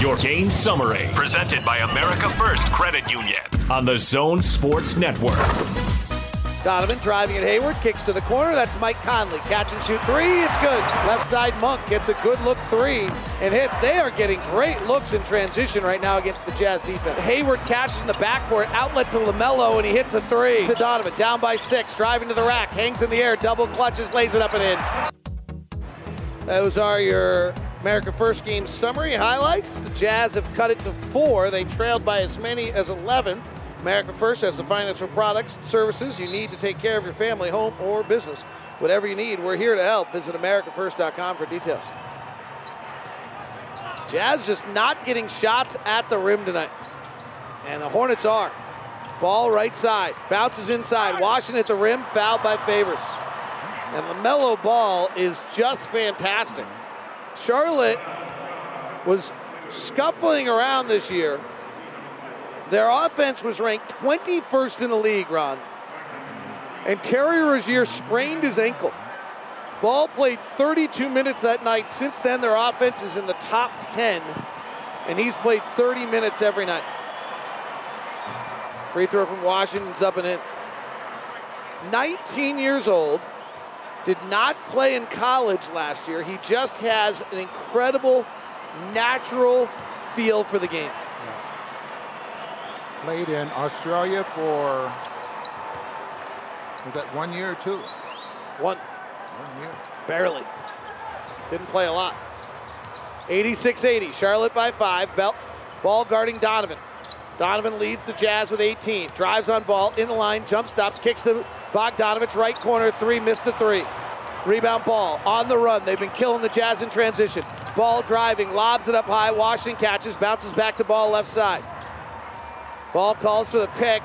Your game summary, presented by America First Credit Union on the Zone Sports Network. Donovan driving at Hayward, kicks to the corner. That's Mike Conley. Catch and shoot three. It's good. Left side Monk gets a good look three and hits. They are getting great looks in transition right now against the Jazz defense. Hayward catches in the backcourt, outlet to LaMelo, and he hits a three to Donovan. Down by six, driving to the rack, hangs in the air, double clutches, lays it up and in. Those are your America First game summary highlights. The Jazz have cut it to four. They trailed by as many as 11 America First has the financial products and services you need to take care of your family, home, or business. Whatever you need, we're here to help. Visit AmericaFirst.com for details. Jazz just not getting shots at the rim tonight. And the Hornets are. Ball right side. Bounces inside. Washington at the rim. Fouled by Favors. And the LaMelo Ball is just fantastic. Charlotte was scuffling around this year. Their offense was ranked 21st in the league, Ron. And Terry Rozier sprained his ankle. Ball played 32 minutes that night. Since then, their offense is in the top 10, and he's played 30 minutes every night. Free throw from Washington's up and in. 19 years old, did not play in college last year. He just has an incredible natural feel for the game. Played in Australia for was that one year or two? One. One year. Barely. Didn't play a lot. 86-80. Charlotte by five. Belt ball guarding Donovan. Donovan leads the Jazz with 18. Drives on ball in the line, jump stops, kicks to Bogdanovic, right corner three, missed the three. Rebound ball on the run. They've been killing the Jazz in transition. Ball driving, lobs it up high. Washington catches, bounces back to ball left side. Ball calls for the pick,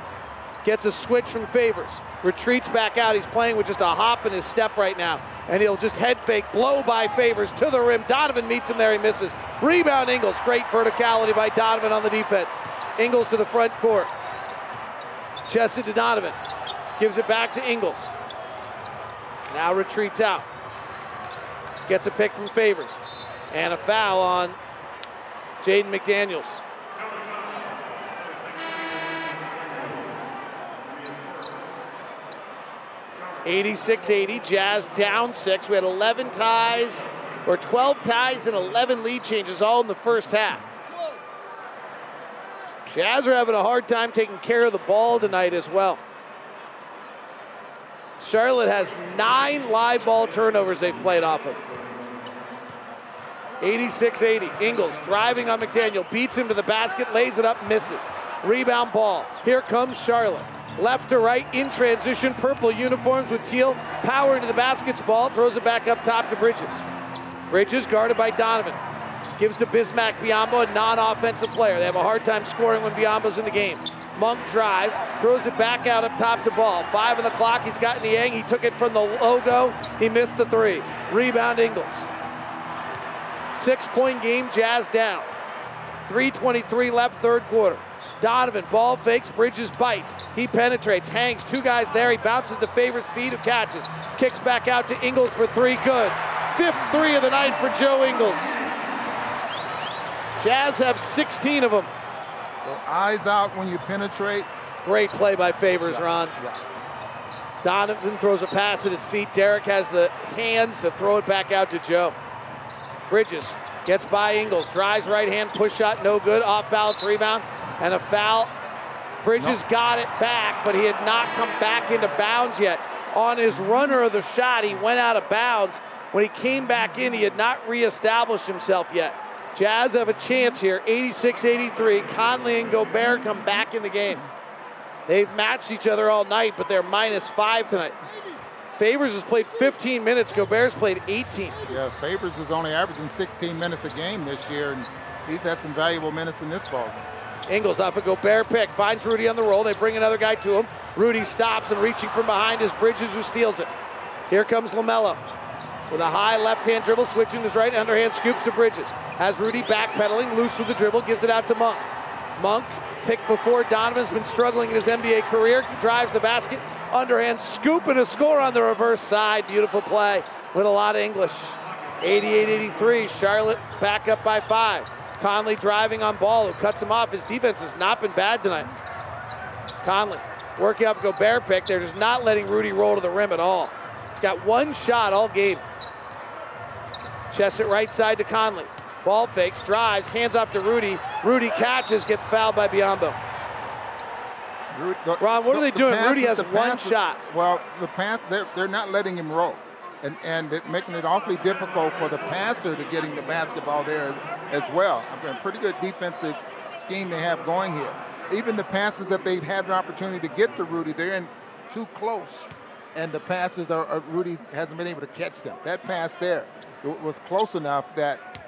gets a switch from Favors, retreats back out. He's playing with just a hop in his step right now, and he'll just head fake, blow by Favors to the rim. Donovan meets him there, he misses. Rebound Ingles, great verticality by Donovan on the defense. Ingles to the front court. Chested to Donovan, gives it back to Ingles. Now retreats out. Gets a pick from Favors. And a foul on Jaden McDaniels. Eighty-six, eighty. Jazz down six. We had 11 ties, or 12 ties and 11 lead changes all in the first half. Jazz are having a hard time taking care of the ball tonight as well. Charlotte has nine live ball turnovers they've played off of. 86 80. Ingles driving on McDaniel, beats him to the basket, lays it up, misses. Rebound ball. Here comes Charlotte. Left to right in transition, purple uniforms with teal. Power into the basket's ball, throws it back up top to Bridges. Bridges guarded by Donovan. Gives to Bismack Biyombo, a non offensive player. They have a hard time scoring when Biyombo's in the game. Monk drives, throws it back out up top to ball. Five on the clock. He's got Niang. He took it from the logo. He missed the three. Rebound Ingles. Six point game, Jazz down. 3.23 left, third quarter. Donovan, ball fakes, Bridges bites. He penetrates, hangs, two guys there. He bounces to Favors' feet, who catches. Kicks back out to Ingles for three, good. Fifth three of the night for Joe Ingles. Jazz have 16 of them. So eyes out when you penetrate. Great play by Favors, Ron. Donovan throws a pass at his feet. Derrick has the hands to throw it back out to Joe. Bridges gets by Ingles, drives right hand, push shot, no good. Off balance rebound and a foul. Bridges got it back, but he had not come back into bounds yet. On his runner of the shot, he went out of bounds. When he came back in, he had not reestablished himself yet. Jazz have a chance here, 86 83. Conley and Gobert come back in the game. They've matched each other all night, but they're minus five tonight. Favors has played 15 minutes, Gobert's played 18. Yeah, Favors is only averaging 16 minutes a game this year, and he's had some valuable minutes in this ball. Ingles off a Gobert pick, finds Rudy on the roll. They bring another guy to him. Rudy stops and reaching from behind is Bridges who steals it. Here comes LaMelo with a high left hand dribble, switching his right underhand scoops to Bridges. Has Rudy backpedaling, loose with the dribble, gives it out to Monk. Monk, picked before, Donovan's been struggling in his NBA career, drives the basket, underhand scoop and a score on the reverse side. Beautiful play with a lot of English. 88-83, Charlotte back up by five. Conley driving on ball, who cuts him off. His defense has not been bad tonight. Conley working off Gobert pick. They're just not letting Rudy roll to the rim at all. He's got one shot all game. Chest it right side to Conley. Ball fakes, drives, hands off to Rudy. Rudy catches, gets fouled by Biyombo. Ron, what are they doing? passes- Rudy has the one passes- shot. Well, the pass, they're, they're not letting him roll. And, and it, making it awfully difficult for the passer to getting the basketball there as, well. I mean, pretty good defensive scheme they have going here. even the passes that they've had an opportunity to get to Rudy, they're in too close, and the passes are, are Rudy hasn't been able to catch them. That pass there was close enough that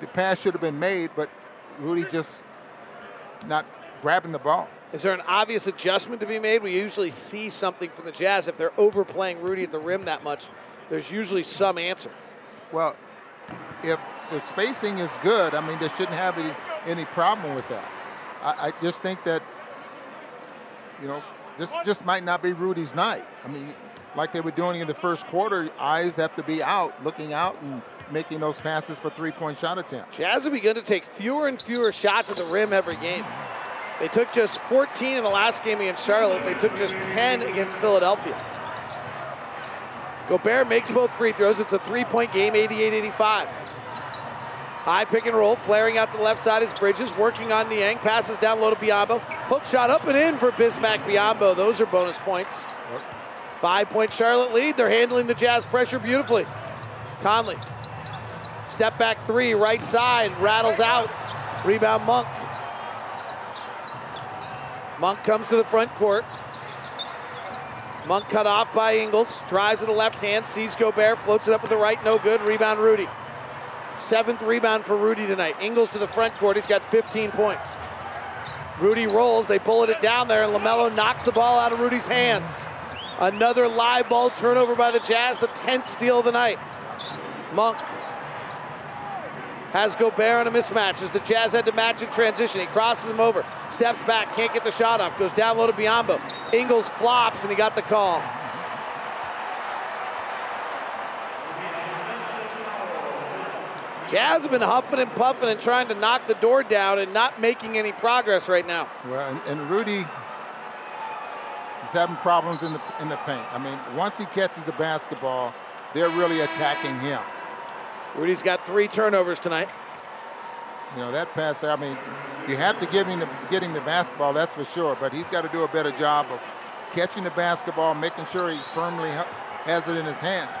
the pass should have been made, but Rudy just not grabbing the ball. Is there an obvious adjustment to be made? We usually see something from the Jazz if they're overplaying Rudy at the rim that much. There's usually some answer. Well, if the spacing is good, I mean, they shouldn't have any, any problem with that. I, I just think that, you know, this just might not be Rudy's night. I mean, like they were doing in the first quarter, eyes have to be out, looking out and making those passes for three-point shot attempts. Jazz have begun to take fewer and fewer shots at the rim every game. They took just 14 in the last game against Charlotte. They took just 10 against Philadelphia. Gobert makes both free throws. It's a three-point game, 88-85. High pick and roll, flaring out the left side is Bridges, working on Niang, passes down low to Biyombo. Hook shot up and in for Bismack Biyombo. Those are bonus points. Five point Charlotte lead. They're handling the Jazz pressure beautifully. Conley. Step back three, right side, rattles out. Rebound Monk. Monk comes to the front court. Monk cut off by Ingles. Drives with the left hand, sees Gobert, floats it up with the right, no good. Rebound Rudy. Seventh rebound for Rudy tonight. Ingles to the front court. He's got 15 points. Rudy rolls. They bullet it down there, and LaMelo knocks the ball out of Rudy's hands. Another live ball turnover by the Jazz, the 10th steal of the night. Monk has Gobert on a mismatch as the Jazz had to match in transition. He crosses him over, steps back, can't get the shot off, goes down low to Biyombo. Ingles flops, and he got the call. Jazz have been huffing and puffing and trying to knock the door down and not making any progress right now. Well, and, and Rudy is having problems in the in the paint. I mean, once he catches the basketball, they're really attacking him. Rudy's got three turnovers tonight. You know that pass there. I mean, you have to give him the, getting the basketball, that's for sure. But he's got to do a better job of catching the basketball, making sure he firmly has it in his hands.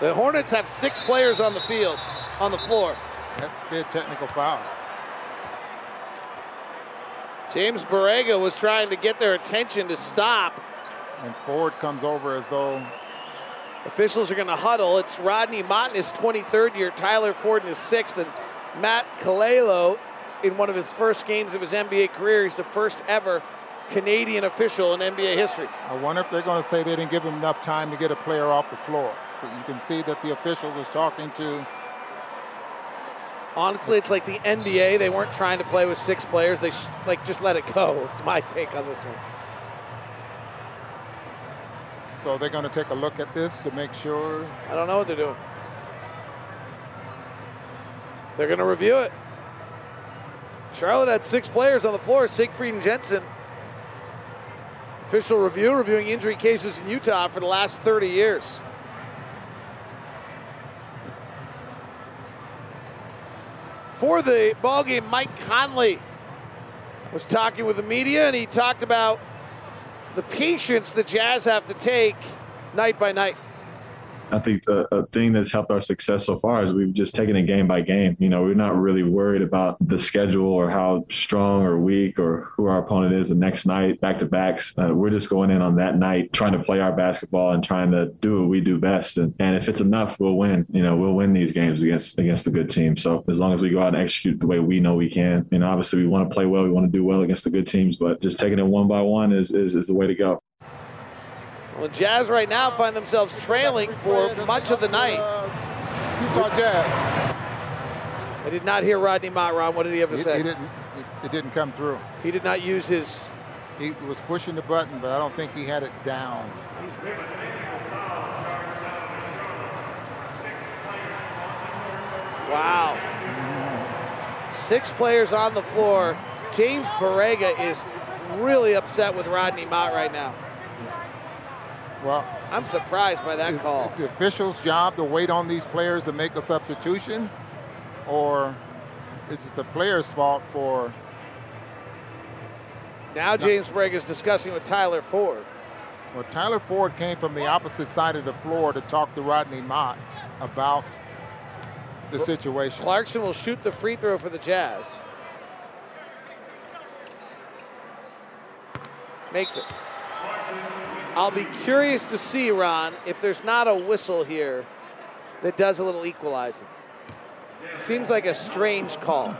The Hornets have six players on the field, on the floor. That's a big technical foul. James Borrego was trying to get their attention to stop. And Ford comes over as though officials are going to huddle. It's Rodney Mott in his 23rd year, Tyler Ford in his sixth, and Matt Kallio in one of his first games of his NBA career. He's the first ever Canadian official in NBA history. I wonder if they're going to say they didn't give him enough time to get a player off the floor. But you can see that the official was talking to. Honestly, it's like the NBA. They weren't trying to play with six players. They sh- like just let it go. <laughs> It's my take on this one. So they're going to take a look at this to make sure. I don't know what they're doing. They're going to review it. Charlotte had six players on the floor: Siegfried and Jensen. Official review reviewing injury cases in Utah for the last 30 years. For the ball game, Mike Conley was talking with the media, and he talked about the patience the Jazz have to take night by night. I think the a thing that's helped our success so far is we've just taken it game by game. You know, we're not really worried about the schedule or how strong or weak or who our opponent is the next night, back to backs. Uh, we're just going in on that night, trying to play our basketball and trying to do what we do best. And, and if it's enough, we'll win. You know, we'll win these games against against the good team. So as long as we go out and execute the way we know we can, you know, obviously we want to play well, we want to do well against the good teams, but just taking it one by one is is, is the way to go. Well, Jazz right now find themselves trailing for much of the night. Utah Jazz. I did not hear Rodney Mott, What did he ever he, say? He didn't, it didn't come through. He did not use his. He was pushing the button, but I don't think he had it down. He's, Wow. Six players on the floor. James Borrego is really upset with Rodney Mott right now. Well, I'm surprised by that it's, call. It's the official's job to wait on these players to make a substitution, or is it the player's fault for? Now James Borrego is discussing with Tyler Ford. Well, Tyler Ford came from the opposite side of the floor to talk to Rodney Mott about the situation. Clarkson will shoot the free throw for the Jazz. Makes it. I'll be curious to see, Ron, if there's not a whistle here that does a little equalizing. Seems like a strange call.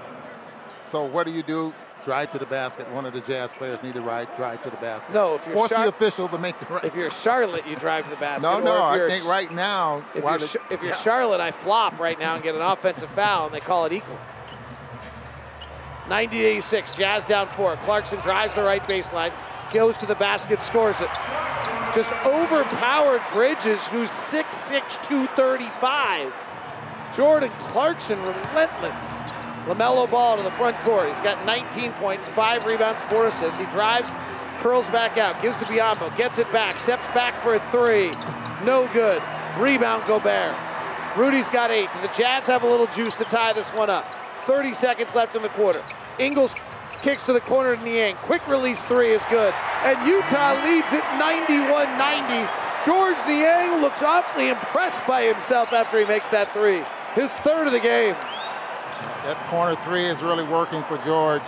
So what do you do? Drive to the basket. One of the Jazz players need to ride, drive to the basket. No, if you're Force Char- the official to make the right. If you're Charlotte, you drive to the basket. no, no. if I you're think right now, If you're, the- if you're yeah. Charlotte, I flop right now and get an offensive foul, and they call it equal. 90 86, Jazz down four. Clarkson drives the right baseline, goes to the basket, scores it. Just overpowered Bridges, who's 6'6, 235. Jordan Clarkson, relentless. LaMelo ball to the front court. He's got 19 points, five rebounds, four assists. He drives, curls back out, gives to Biyombo, gets it back, steps back for a three. No good. Rebound Gobert. Rudy's got eight. Do the Jazz have a little juice to tie this one up? 30 seconds left in the quarter. Ingles kicks to the corner to Niang. Quick release three is good. And Utah leads it 91 90. George Niang looks awfully impressed by himself after he makes that three. His third of the game. That corner three is really working for George.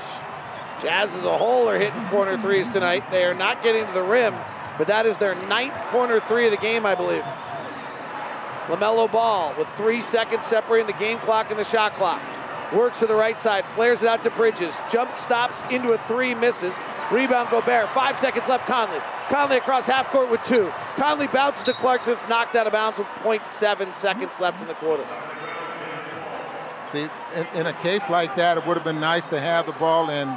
Jazz as a whole are hitting corner threes tonight. They are not getting to the rim, but that is their ninth corner three of the game, I believe. LaMelo Ball with three seconds separating the game clock and the shot clock. Works to the right side, flares it out to Bridges. Jump stops into a three, misses. Rebound Gobert. Five seconds left, Conley. Conley across half court with two. Conley bounces to Clarkson. It's knocked out of bounds with 0.7 seconds left in the quarter. See, in, in a case like that, it would have been nice to have the ball in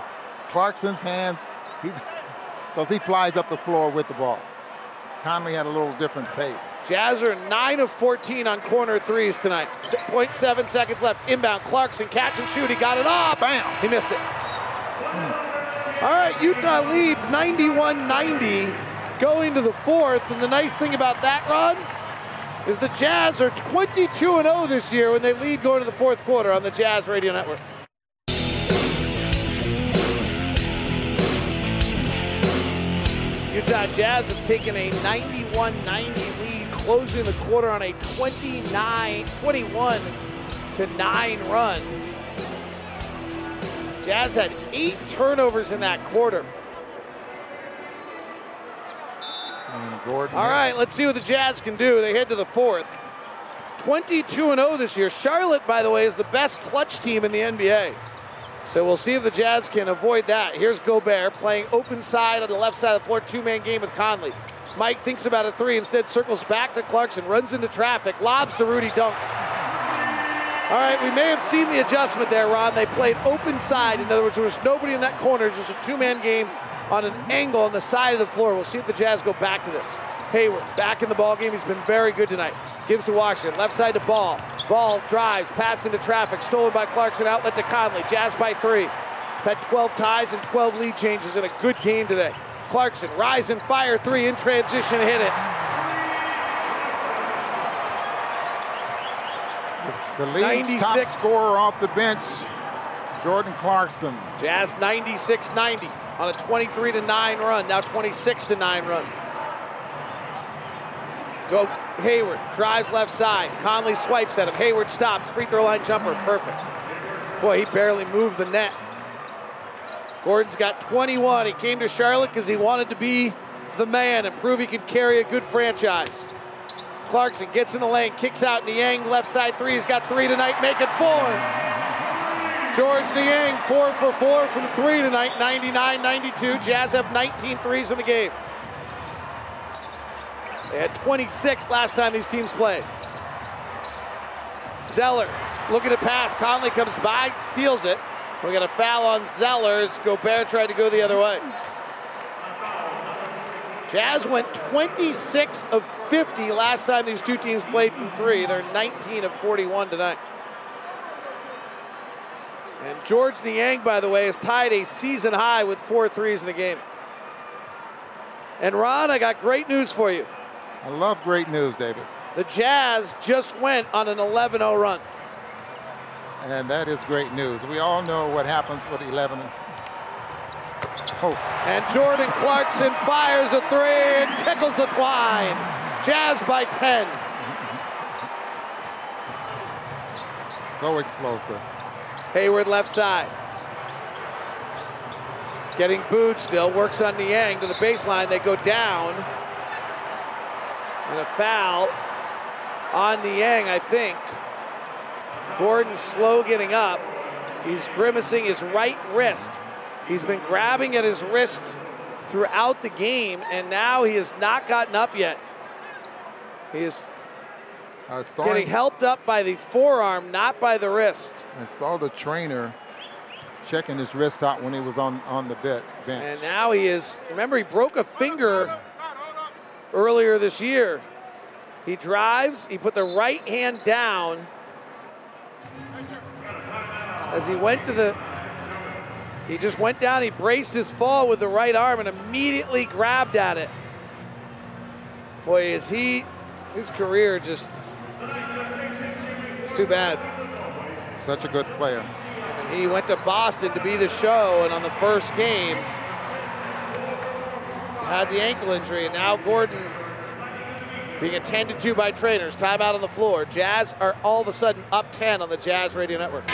Clarkson's hands. He's because he flies up the floor with the ball. Conley had a little different pace. Jazz are 9 of 14 on corner threes tonight. S- 0.7 seconds left. Inbound. Clarkson catch and shoot. He got it off. Bam. He missed it. All right, Utah leads 91 90 going to the fourth. And the nice thing about that, Ron, is the Jazz are 22 0 this year when they lead going to the fourth quarter on the Jazz Radio Network. Utah Jazz have taken a 91 90 lead, closing the quarter on a 29 21 to 9 run. Jazz had eight turnovers in that quarter. Gordon. All right, let's see what the Jazz can do. They head to the fourth. 22 0 this year. Charlotte, by the way, is the best clutch team in the NBA. So we'll see if the Jazz can avoid that. Here's Gobert playing open side on the left side of the floor, two man game with Conley. Mike thinks about a three, instead circles back to Clarkson, runs into traffic, lobs to Rudy Dunk. All right, we may have seen the adjustment there, Ron. They played open side. In other words, there was nobody in that corner. It's just a two man game on an angle on the side of the floor. We'll see if the Jazz go back to this. Hayward back in the ball game. He's been very good tonight. Gives to Washington. Left side to Ball. Ball drives, pass into traffic. Stolen by Clarkson. Outlet to Conley. Jazz by three. Had 12 ties and 12 lead changes in a good game today. Clarkson rise and fire three in transition. Hit it. The lead's top scorer off the bench, Jordan Clarkson. Jazz 96-90 on a 23 to 9 run. Now 26 to 9 run. Go Hayward drives left side. Conley swipes at him. Hayward stops. Free throw line jumper. Perfect. Boy, he barely moved the net. Gordon's got 21. He came to Charlotte because he wanted to be the man and prove he could carry a good franchise. Clarkson gets in the lane, kicks out Niang, left side three. He's got three tonight, make it four. George Niang, four for four from three tonight, 99 92. Jazz have 19 threes in the game. They had 26 last time these teams played. Zeller looking to pass. Conley comes by, steals it. We got a foul on Zellers. Gobert tried to go the other way. Jazz went 26 of 50 last time these two teams played from three. They're 19 of 41 tonight. And George Niang, by the way, has tied a season high with four threes in the game. And Ron, I got great news for you. I love great news, David. The Jazz just went on an 11 0 run. And that is great news. We all know what happens with 11. Oh. And Jordan Clarkson fires a three and tickles the twine. Jazz by 10. So explosive. Hayward left side. Getting booed still. Works on Niang to the baseline. They go down. And a foul on Niang, I think. Gordon slow getting up. He's grimacing his right wrist. He's been grabbing at his wrist throughout the game, and now he has not gotten up yet. He is getting him- helped up by the forearm, not by the wrist. I saw the trainer checking his wrist out when he was on, on the bit bench. And now he is, remember, he broke a finger earlier this year. He drives, he put the right hand down as he went to the, he just went down, he braced his fall with the right arm and immediately grabbed at it. Boy, is he, his career just, it's too bad. Such a good player. And he went to Boston to be the show, and on the first game, had the ankle injury, and now Gordon being attended to by trainers. Timeout on the floor. Jazz are all of a sudden up 10 on the Jazz Radio Network.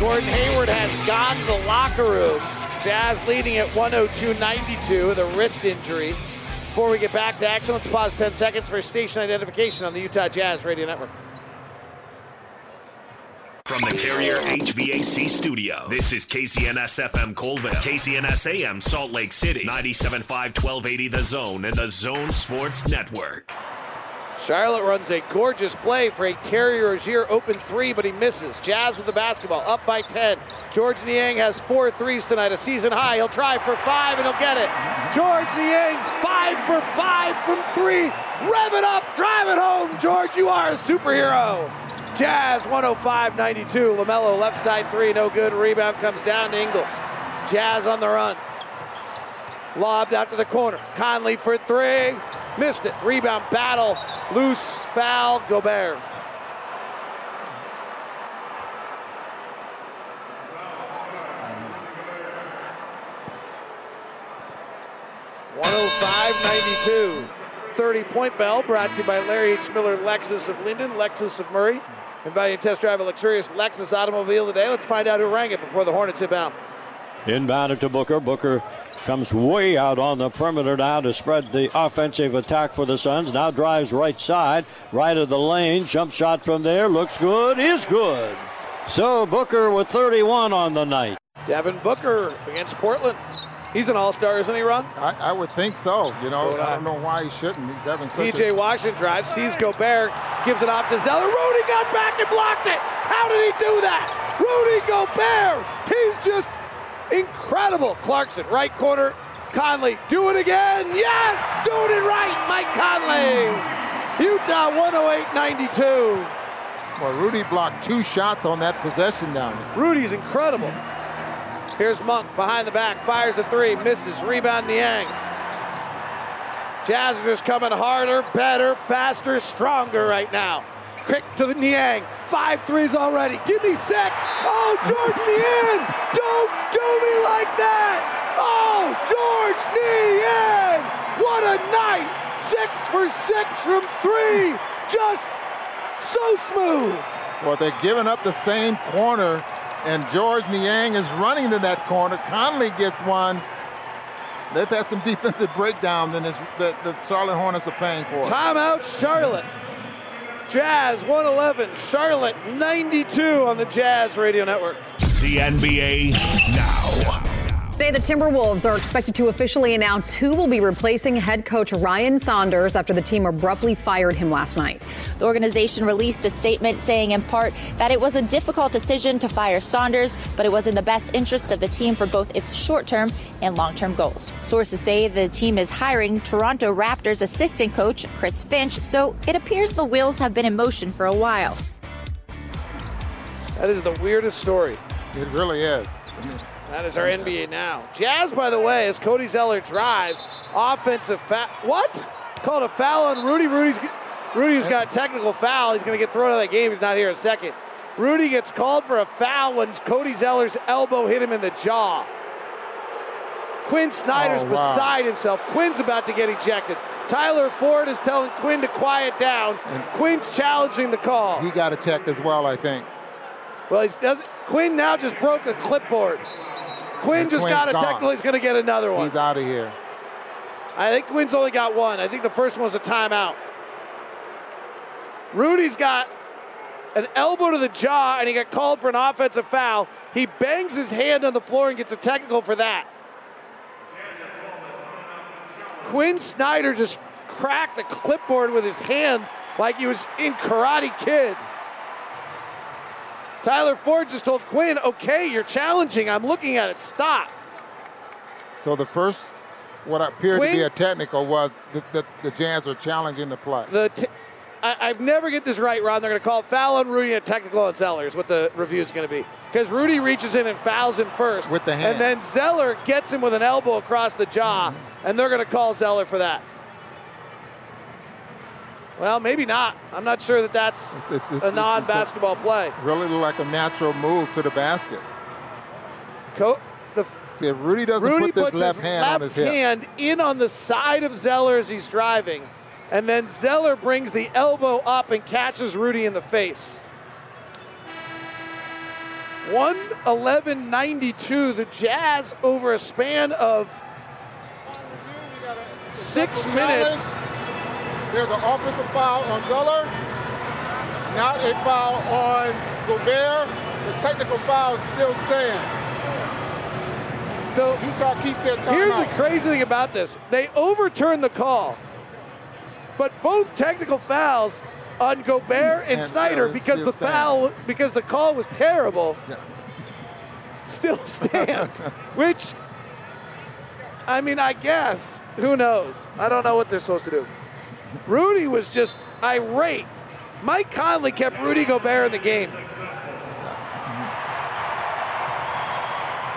Gordon Hayward has gone to the locker room. Jazz leading at 102.92 with a wrist injury. Before we get back to action, let's pause 10 seconds for station identification on the Utah Jazz Radio Network. From the Carrier HVAC studio, this is KZNS FM Coalville, KZNS AM Salt Lake City, 97.5 1280 The Zone, and the Zone Sports Network. Charlotte runs a gorgeous play for a Terry Rozier open three, but he misses. Jazz with the basketball, up by 10. George Niang has four threes tonight, a season high. He'll try for five and he'll get it. George Niang's five for five from three. Rev it up, drive it home. George, you are a superhero. Jazz 105 92. LaMelo left side three, no good. Rebound comes down to Ingles. Jazz on the run. Lobbed out to the corner. Conley for three. Missed it. Rebound battle. Loose foul. Gobert. One hundred five ninety-two. 30 point bell brought to you by Larry H. Miller, Lexus of Lindon, Lexus of Murray. To test drive a luxurious Lexus automobile today. Let's find out who rang it before the Hornets hit bound. Inbounded to Booker. Booker comes way out on the perimeter now to spread the offensive attack for the Suns. Now drives right side, right of the lane. Jump shot from there. Looks good. Is good. So Booker with 31 on the night. Devin Booker against Portland. He's an all-star, isn't he, Ron? I, I would think so. You know, So I I. don't know why he shouldn't. He's having such PJ a Washington drives, sees Gobert, gives it off to Zeller. Rudy got back and blocked it. How did he do that? Rudy Gobert. He's just incredible. Clarkson, right corner. Conley, do it again. Yes, doing it right. Mike Conley. Utah 108-92. Well, Rudy blocked two shots on that possession down there. Rudy's incredible. Here's Monk behind the back, fires a three, misses. Rebound Niang. Jazz are just coming harder, better, faster, stronger right now. Quick to the Niang. Five threes already. Give me six. Oh, George Niang! Don't do me like that! Oh, George Niang! What a night! Six for six from three. Just so smooth. Well, they're giving up the same corner, and George Niang is running to that corner. Conley gets one. They've had some defensive breakdown than this, the, the Charlotte Hornets are paying for. Timeout, Charlotte. Jazz 111, Charlotte 92 on the Jazz Radio Network. The NBA now. Today, the Timberwolves are expected to officially announce who will be replacing head coach Ryan Saunders after the team abruptly fired him last night. The organization released a statement saying, in part, that it was a difficult decision to fire Saunders, but it was in the best interest of the team for both its short term and long term goals. Sources say the team is hiring Toronto Raptors assistant coach Chris Finch, so it appears the wheels have been in motion for a while. That is the weirdest story. It really is. That is our NBA now. Jazz, by the way, as Cody Zeller drives, offensive foul. What? Called a foul on Rudy. Rudy's Rudy's got a technical foul. He's going to get thrown out of that game. He's not here a second. Rudy gets called for a foul when Cody Zeller's elbow hit him in the jaw. Quinn Snyder's Oh, wow. beside himself. Quinn's about to get ejected. Tyler Ford is telling Quinn to quiet down. And Quinn's challenging the call. He got a check as well, I think. Well, he doesn't. Quinn now just broke a clipboard. Quinn just Quinn's got a gone. technical. He's going to get another one. He's out of here. I think Quinn's only got one. I think the first one was a timeout. Rudy's got an elbow to the jaw, and he got called for an offensive foul. He bangs his hand on the floor and gets a technical for that. Quinn Snyder just cracked a clipboard with his hand like he was in Karate Kid. Tyler Ford just told Quinn, okay, you're challenging. I'm looking at it. Stop. So the first, what appeared to be a technical, was that the, the Jazz were challenging the play. The t- I, I never get this right, Ron. They're going to call foul on Rudy and a technical on Zeller is what the review is going to be. Because Rudy reaches in and fouls him first. With the hand. And then Zeller gets him with an elbow across the jaw, mm-hmm. and they're going to call Zeller for that. Well, maybe not. I'm not sure that that's It's- it's- a non-basketball play. Really looked like a natural move to the basket. Co- the See, if Rudy doesn't Rudy put this left his hand left on his hip. hand in on the side of Zeller as he's driving, and then Zeller brings the elbow up and catches Rudy in the face. 111.92. The Jazz over a span of six minutes. There's an offensive foul on Zeller, not a foul on Gobert. The technical foul still stands. So Utah keeps their timeout. Here's the crazy thing about this: they overturned the call, but both technical fouls on Gobert and, And Snyder Snyder because the foul because the call was terrible. Still <laughs> stand, which I mean, I guess who knows? I don't know what they're supposed to do. Rudy was just irate. Mike Conley kept Rudy Gobert in the game.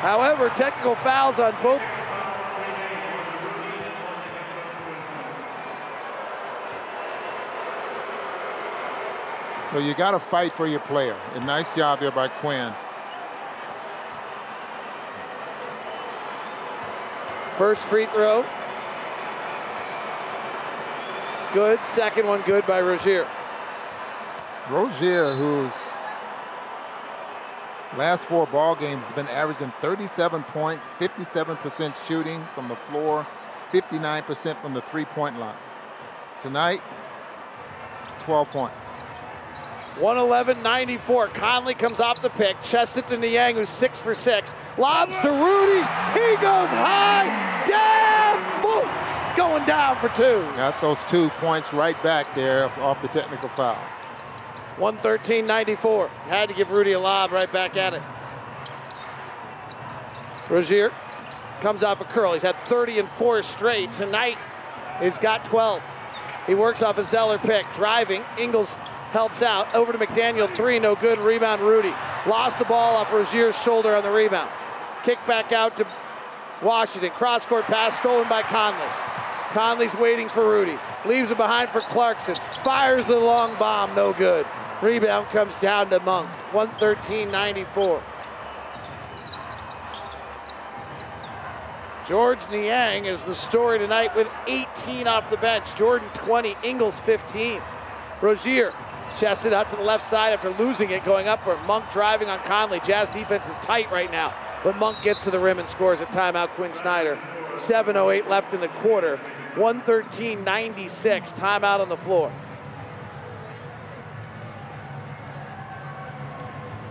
However, technical fouls on both So you got to fight for your player. A nice job there by Quinn. First free throw. Good. Second one good by Rozier. Rozier, whose last four ball games has been averaging 37 points, 57% shooting from the floor, 59% from the three-point line. Tonight, 12 points. 111-94. Conley comes off the pick. Chests it to Niang, who's six for six. Lobs to Rudy. He goes high. Down. Going down for two. Got those two points right back there off the technical foul. 113-94. Had to give Rudy a lob right back at it. Rozier comes off a curl. He's had 30 and four straight. Tonight, he's got 12. He works off a Zeller pick. Driving. Ingles helps out. Over to McDaniel. Three, no good. Rebound, Rudy. Lost the ball off Rozier's shoulder on the rebound. Kick back out to Washington. Cross court pass stolen by Conley. Conley's waiting for Rudy. Leaves it behind for Clarkson. Fires the long bomb. No good. Rebound comes down to Monk. 113-94. George Niang is the story tonight with 18 off the bench. Jordan 20, Ingles 15. Rozier chested out to the left side after losing it, going up for it. Monk driving on Conley. Jazz defense is tight right now, but Monk gets to the rim and scores a timeout. Quinn Snyder. 7.08 left in the quarter. 113.96. Timeout on the floor.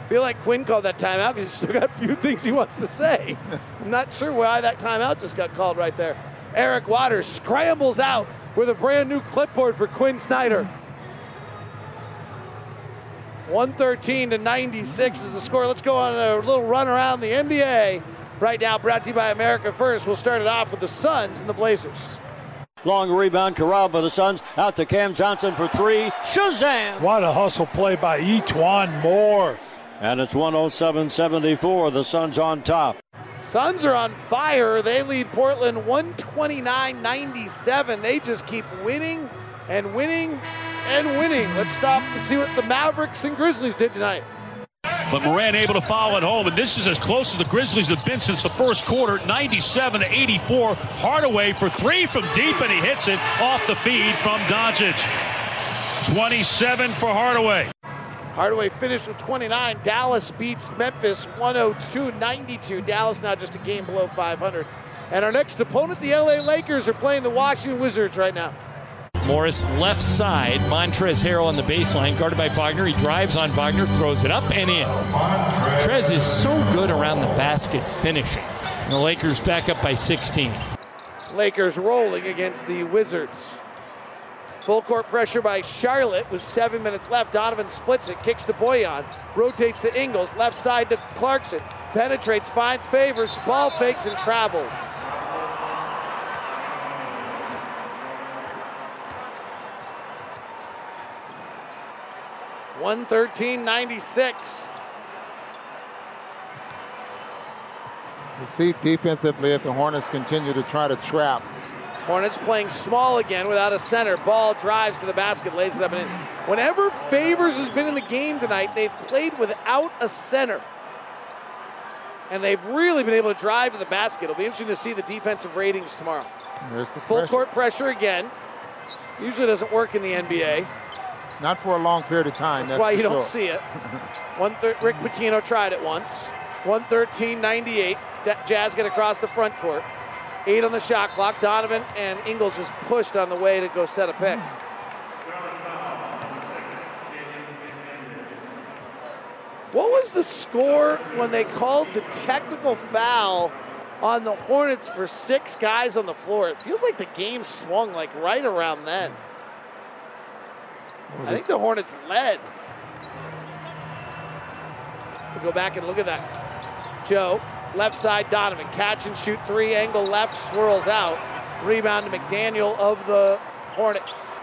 feel like Quinn called that timeout because he's still got a few things he wants to say. I'm not sure why that timeout just got called right there. Eric Waters scrambles out with a brand new clipboard for Quinn Snyder. 113 to 96 is the score. Let's go on a little run around the NBA. Right now, brought to you by America First. We'll start it off with the Suns and the Blazers. Long rebound, corralled by the Suns. Out to Cam Johnson for three. Shazam! What a hustle play by E'Twaun Moore. And it's 107 74. The Suns on top. Suns are on fire. They lead Portland 129 97. They just keep winning and winning and winning. Let's stop and see what the Mavericks and Grizzlies did tonight. But Morant able to follow it home, and this is as close as the Grizzlies have been since the first quarter, 97 to 84. Hardaway for three from deep, and he hits it off the feed from Doncic. 27 for Hardaway. Hardaway finished with 29. Dallas beats Memphis 102 92. Dallas now just a game below 500. And our next opponent, the LA Lakers, are playing the Washington Wizards right now. Morris left side. Montrezl Harrell on the baseline, guarded by Wagner. He drives on Wagner, throws it up and in. Trez is so good around the basket finishing. And the Lakers back up by 16. Lakers rolling against the Wizards. Full court pressure by Charlotte with seven minutes left. Donovan splits it, kicks to Bojan, rotates to Ingles, left side to Clarkson, penetrates, finds Favors, ball fakes and travels. One thirteen ninety six. You see defensively if the Hornets continue to try to trap. Hornets playing small again without a center. Ball drives to the basket, lays it up and in. Whenever Favors has been in the game tonight, they've played without a center. And they've really been able to drive to the basket. It'll be interesting to see the defensive ratings tomorrow. There's the Full pressure. court pressure again. Usually doesn't work in the NBA. Not for a long period of time. That's, That's, why you don't see it. <laughs> One thir- Rick Pitino tried it once. 113.98. Da- Jazz get across the front court. Eight on the shot clock. Donovan and Ingles just pushed on the way to go set a pick. What was the score when they called the technical foul on the Hornets for six guys on the floor? It feels like the game swung like right around then. I think the Hornets led. To go back and look at that. Joe, left side, Donovan, catch and shoot three, angle left, swirls out. Rebound to McDaniel of the Hornets.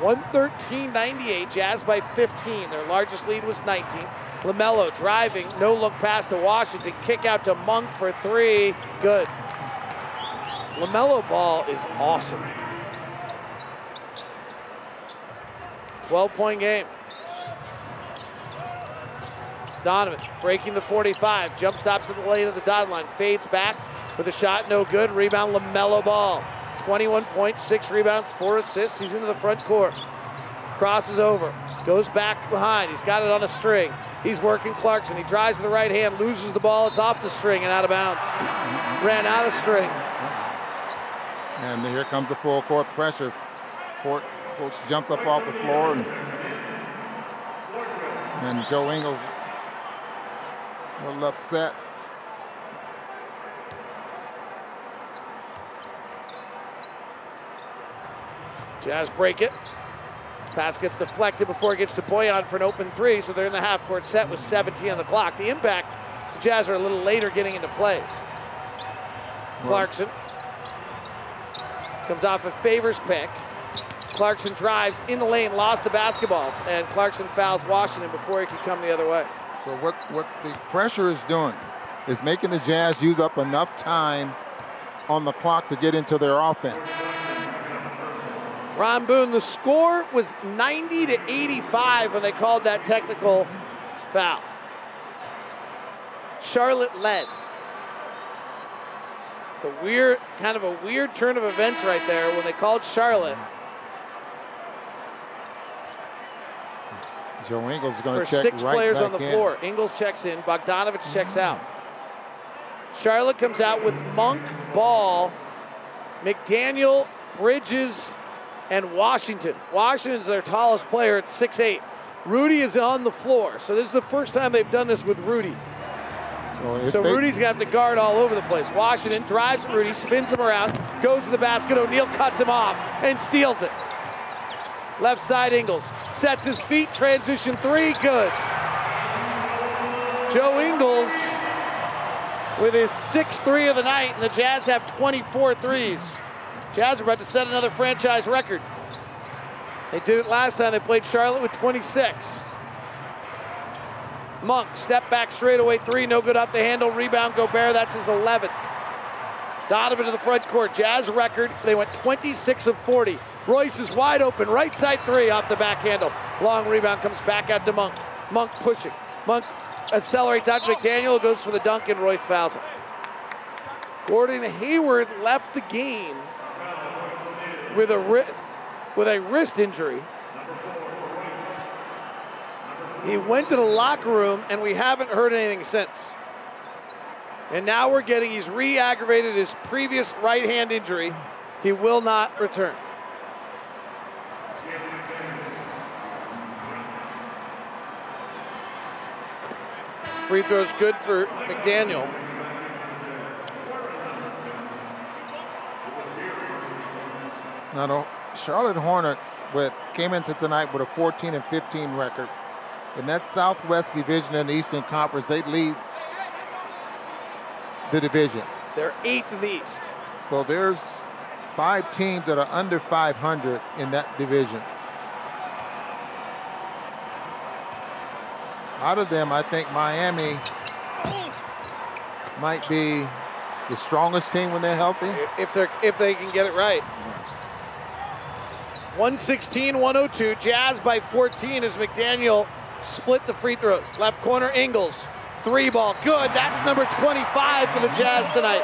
113-98, Jazz by 15. Their largest lead was 19. LaMelo driving, no look pass to Washington, kick out to Monk for three. Good. LaMelo Ball is awesome. 12 point game. Donovan breaking the 45, jump stops at the lane of the dotted line, fades back with a shot, no good. Rebound, LaMelo Ball. 21 points, six rebounds, four assists. He's into the front court. Crosses over, goes back behind. He's got it on a string. He's working Clarkson. He drives with the right hand, loses the ball. It's off the string and out of bounds. Ran out of string. And here comes the full court pressure. Court coach jumps up off the floor and and Joe Ingles a little upset. Jazz break it. Pass gets deflected before it gets to Bojan for an open three, so they're in the half court set with 17 on the clock. The impact, so Jazz are a little later getting into plays. Clarkson comes off a Favors pick. Clarkson drives in the lane, lost the basketball, and Clarkson fouls Washington before he could come the other way. So what, what the pressure is doing is making the Jazz use up enough time on the clock to get into their offense. Ron Boone, the score was 90 to 85 when they called that technical foul. Charlotte led. It's a weird, kind of a weird turn of events right there when they called Charlotte Joe Ingles is going to check six right players back on the in. floor. Ingles checks in, Bogdanovic checks out. Charlotte comes out with Monk, Ball, McDaniel, Bridges, and Washington. Washington's their tallest player at 6'8. Rudy is on the floor, so this is the first time they've done this with Rudy. So, So Rudy's gonna have to guard all over the place. Washington drives Rudy, spins him around, goes to the basket. O'Neale cuts him off and steals it. Left side Ingles sets his feet, transition three, good. Joe Ingles with his sixth three of the night, and the Jazz have 24 threes. Jazz are about to set another franchise record. They did it last time they played Charlotte with 26. Monk, step back straightaway three, no good off the handle. Rebound, Gobert, that's his 11th. Donovan to the front court, Jazz record. They went 26 of 40. Royce is wide open, right side three off the back handle. Long rebound comes back out to Monk. Monk pushing. Monk accelerates out to McDaniel, goes for the dunk, and Royce fouls him. Gordon Hayward left the game with a ri- with a wrist injury. He went to the locker room, and we haven't heard anything since. And now we're getting he's re aggravated his previous right hand injury. He will not return. Free throw's good for McDaniel. Now the Charlotte Hornets with came into tonight with a 14 and 15 record. In that Southwest Division in the Eastern Conference, they lead the division. They're eighth in the East. So there's five teams that are under 500 in that division. Out of them, I think Miami might be the strongest team when they're healthy. If they're if they can get it right. 116 102. Jazz by 14 as McDaniel split the free throws. Left corner, Ingles. Three ball. Good. That's number 25 for the Jazz tonight.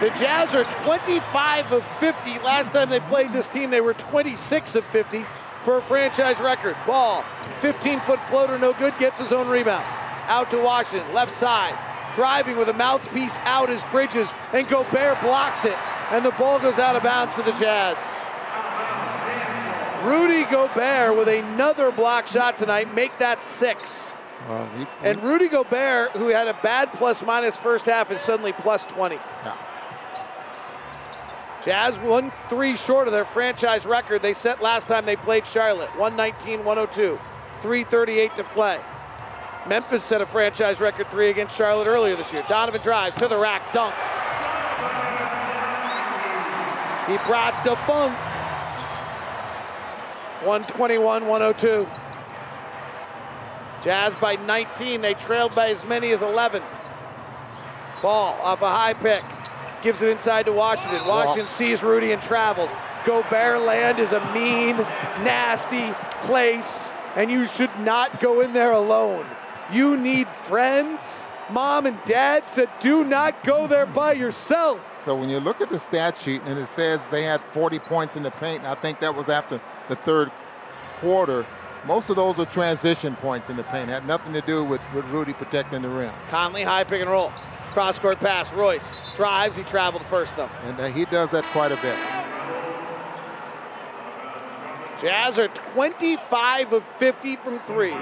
The Jazz are 25 of 50. Last time they played this team, they were 26 of 50 for a franchise record. Ball, 15 foot floater, no good, gets his own rebound. Out to Washington, left side. Driving with a mouthpiece out is Bridges, and Gobert blocks it. And the ball goes out of bounds to the Jazz. Rudy Gobert with another block shot tonight, make that six. Well, And Rudy Gobert, who had a bad plus minus first half, is suddenly plus 20. Yeah. Jazz one three short of their franchise record they set last time they played Charlotte 119 102, 338 to play. Memphis set a franchise record three against Charlotte earlier this year. Donovan drives to the rack, dunk. He brought the funk. 121 102. Jazz by 19. They trailed by as many as 11. Ball off a high pick. Gives it inside to Washington. Washington sees Rudy and travels. Gobert land is a mean, nasty place, and you should not go in there alone. You need friends. Mom and dad said, do not go there by yourself. So when you look at the stat sheet and it says they had 40 points in the paint, and I think that was after the third quarter. Most of those are transition points in the paint. Had nothing to do with, with Rudy protecting the rim. Conley high pick and roll. Cross court pass. Royce drives. He traveled first though. And uh, he does that quite a bit. Jazz are 25 of 50 from three.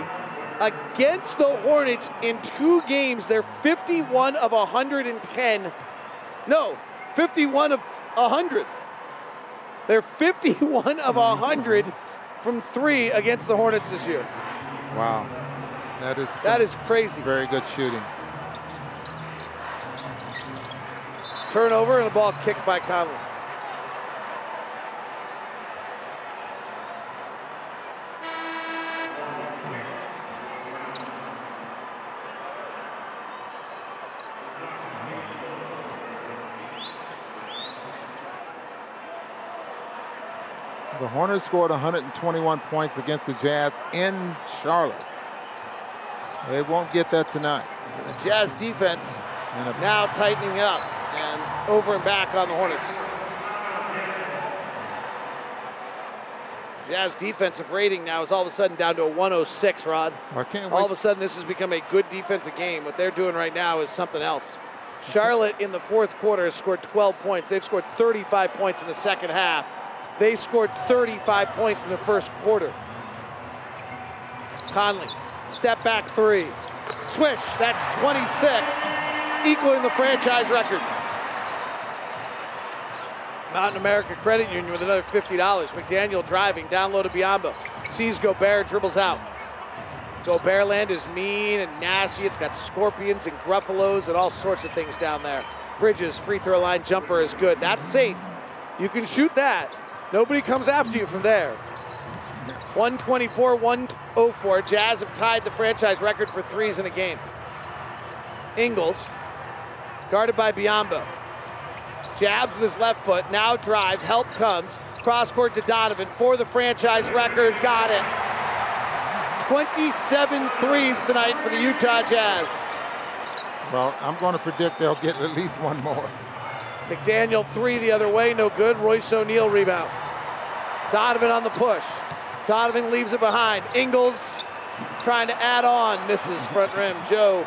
Against the Hornets in two games, they're 51 of 110. No, 51 of 100. They're 51 of 100 from three against the Hornets this year. Wow. That is That is crazy. very good shooting. Turnover and a ball kicked by Conley. The Hornets scored 121 points against the Jazz in Charlotte. They won't get that tonight. And the Jazz defense now tightening up and over and back on the Hornets. Jazz defensive rating now is all of a sudden down to a 106, Rod. I can't All of a sudden, this has become a good defensive game. What they're doing right now is something else. Charlotte in the fourth quarter has scored 12 points. They've scored 35 points in the second half. They scored 35 points in the first quarter. Conley, step back three. Swish, that's 26, equaling the franchise record. Mountain America Credit Union with another $50. McDaniel driving, down low to Biyombo. Sees Gobert, dribbles out. Gobert land is mean and nasty. It's got scorpions and gruffalos and all sorts of things down there. Bridges, free throw line jumper is good. That's safe. You can shoot that. Nobody comes after you from there. 124 104. Jazz have tied the franchise record for threes in a game. Ingles, guarded by Biyombo. Jabs with his left foot, now drives, help comes. Cross court to Donovan for the franchise record. Got it. 27 threes tonight for the Utah Jazz. Well, I'm going to predict they'll get at least one more. McDaniel three the other way, no good. Royce O'Neale rebounds. Donovan on the push. Donovan leaves it behind. Ingles trying to add on, misses front rim. Joe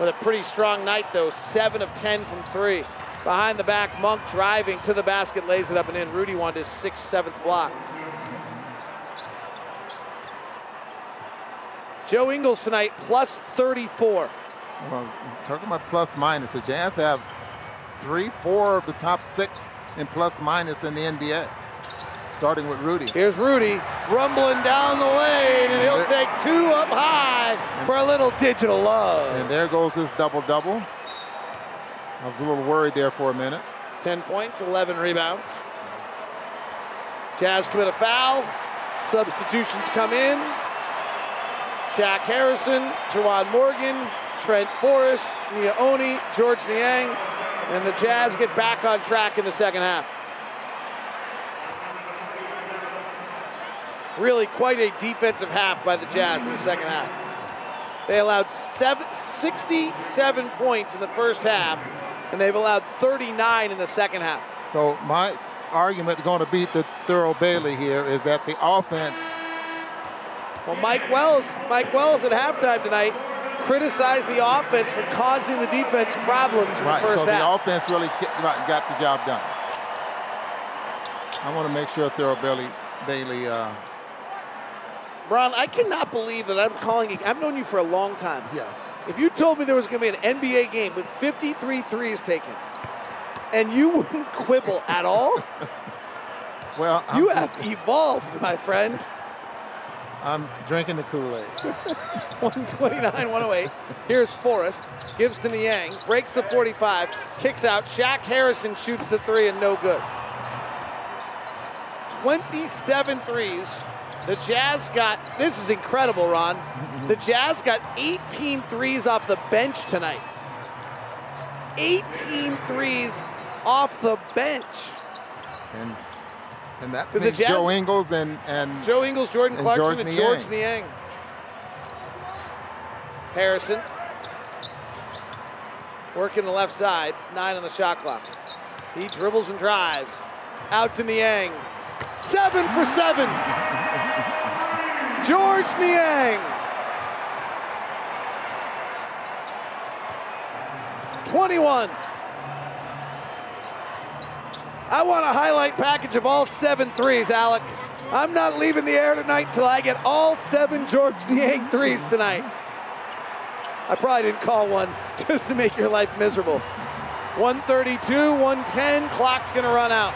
with a pretty strong night though, seven of 10 from three. Behind the back, Monk driving to the basket, lays it up and in. Rudy wanted his sixth, seventh block. Joe Ingles tonight, plus 34. Well, talking about plus minus, the Jazz have three, four of the top six in plus minus in the NBA, starting with Rudy. Here's Rudy rumbling down the lane, and he'll take two up high for a little digital love. And there goes his double double. I was a little worried there for a minute. 10 points, 11 rebounds. Jazz commit a foul. Substitutions come in. Shaq Harrison, Juwan Morgan, Trent Forrest, Miye Oni, George Niang, and the Jazz get back on track in the second half. Really quite a defensive half by the Jazz in the second half. They allowed seven, 67 points in the first half, and they've allowed 39 in the second half. So my argument going to beat the Thurl Bailey here is that the offense. Well, Mike Wells, Mike Wells at halftime tonight criticized the offense for causing the defense problems in right, the first so half. the offense really got, the job done. I want to make sure Thurl Bailey, Bailey uh, Ron, I cannot believe that I'm calling you. I've known you for a long time. Yes. If you told me there was going to be an NBA game with 53 threes taken, and you <laughs> wouldn't quibble at all, well, you I'm have evolved, my friend. I'm drinking the Kool-Aid. <laughs> 129, 108. Here's Forrest. Gives to Niang. Breaks the 45. Kicks out. Shaq Harrison shoots the three and no good. 27 threes. The Jazz got, this is incredible, Ron. Mm-hmm. The Jazz got 18 threes off the bench tonight. 18 threes off the bench. And and that means Jazz- Joe Ingles and and Joe Ingles, Jordan and Clarkson, George and. George Niang. Harrison. Working the left side, nine on the shot clock. He dribbles and drives. Out to Niang. Seven for seven. George Niang. 21. I want a highlight package of all seven threes, Alec. I'm not leaving the air tonight until I get all seven George Niang threes tonight. I probably didn't call one <laughs> just to make your life miserable. 132, 110, clock's gonna run out.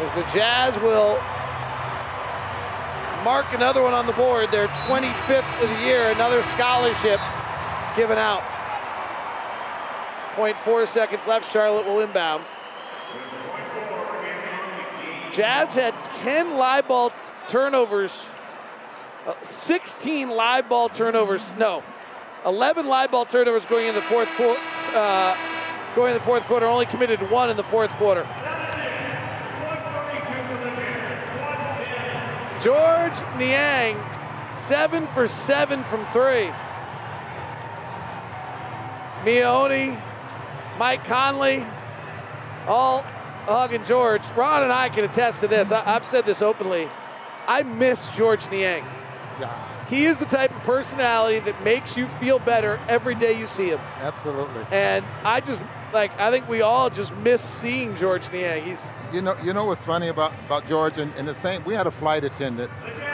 As the Jazz will mark another one on the board, their 25th of the year, another scholarship given out. 0.4 seconds left, Charlotte will inbound. Jazz had 10 live ball turnovers, uh, 16 live ball turnovers, no, 11 live ball turnovers going into the fourth quarter. Uh, going in the fourth quarter, only committed one in the fourth quarter. George Niang, seven for seven from three. Mione, Mike Conley, all hugging George. Ron and I can attest to this. I, have said this openly. I miss George Niang. Yeah. He is the type of personality that makes you feel better every day you see him. Absolutely. And I just like I think we all just miss seeing George Niang. He's You know, you know what's funny about, about George and, and the same. We had a flight attendant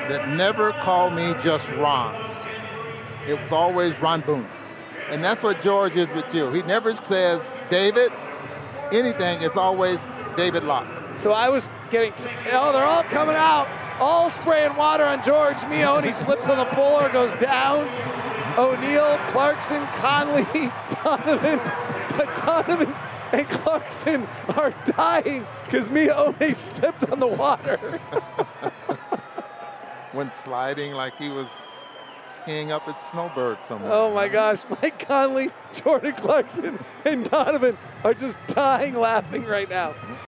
that never called me just Ron. It was always Ron Boone, and that's what George is with you. He never says David, anything. It's always David Locke. So I was getting, oh, they're all coming out, all spraying water on George. Mione slips on the floor, goes down. O'Neale, Clarkson, Conley, <laughs> Donovan, but Donovan and Clarkson are dying because Mione slipped on the water. <laughs> Went sliding like he was skiing up at Snowbird somewhere. Oh my gosh, Mike Conley, Jordan Clarkson, and Donovan are just dying laughing right now.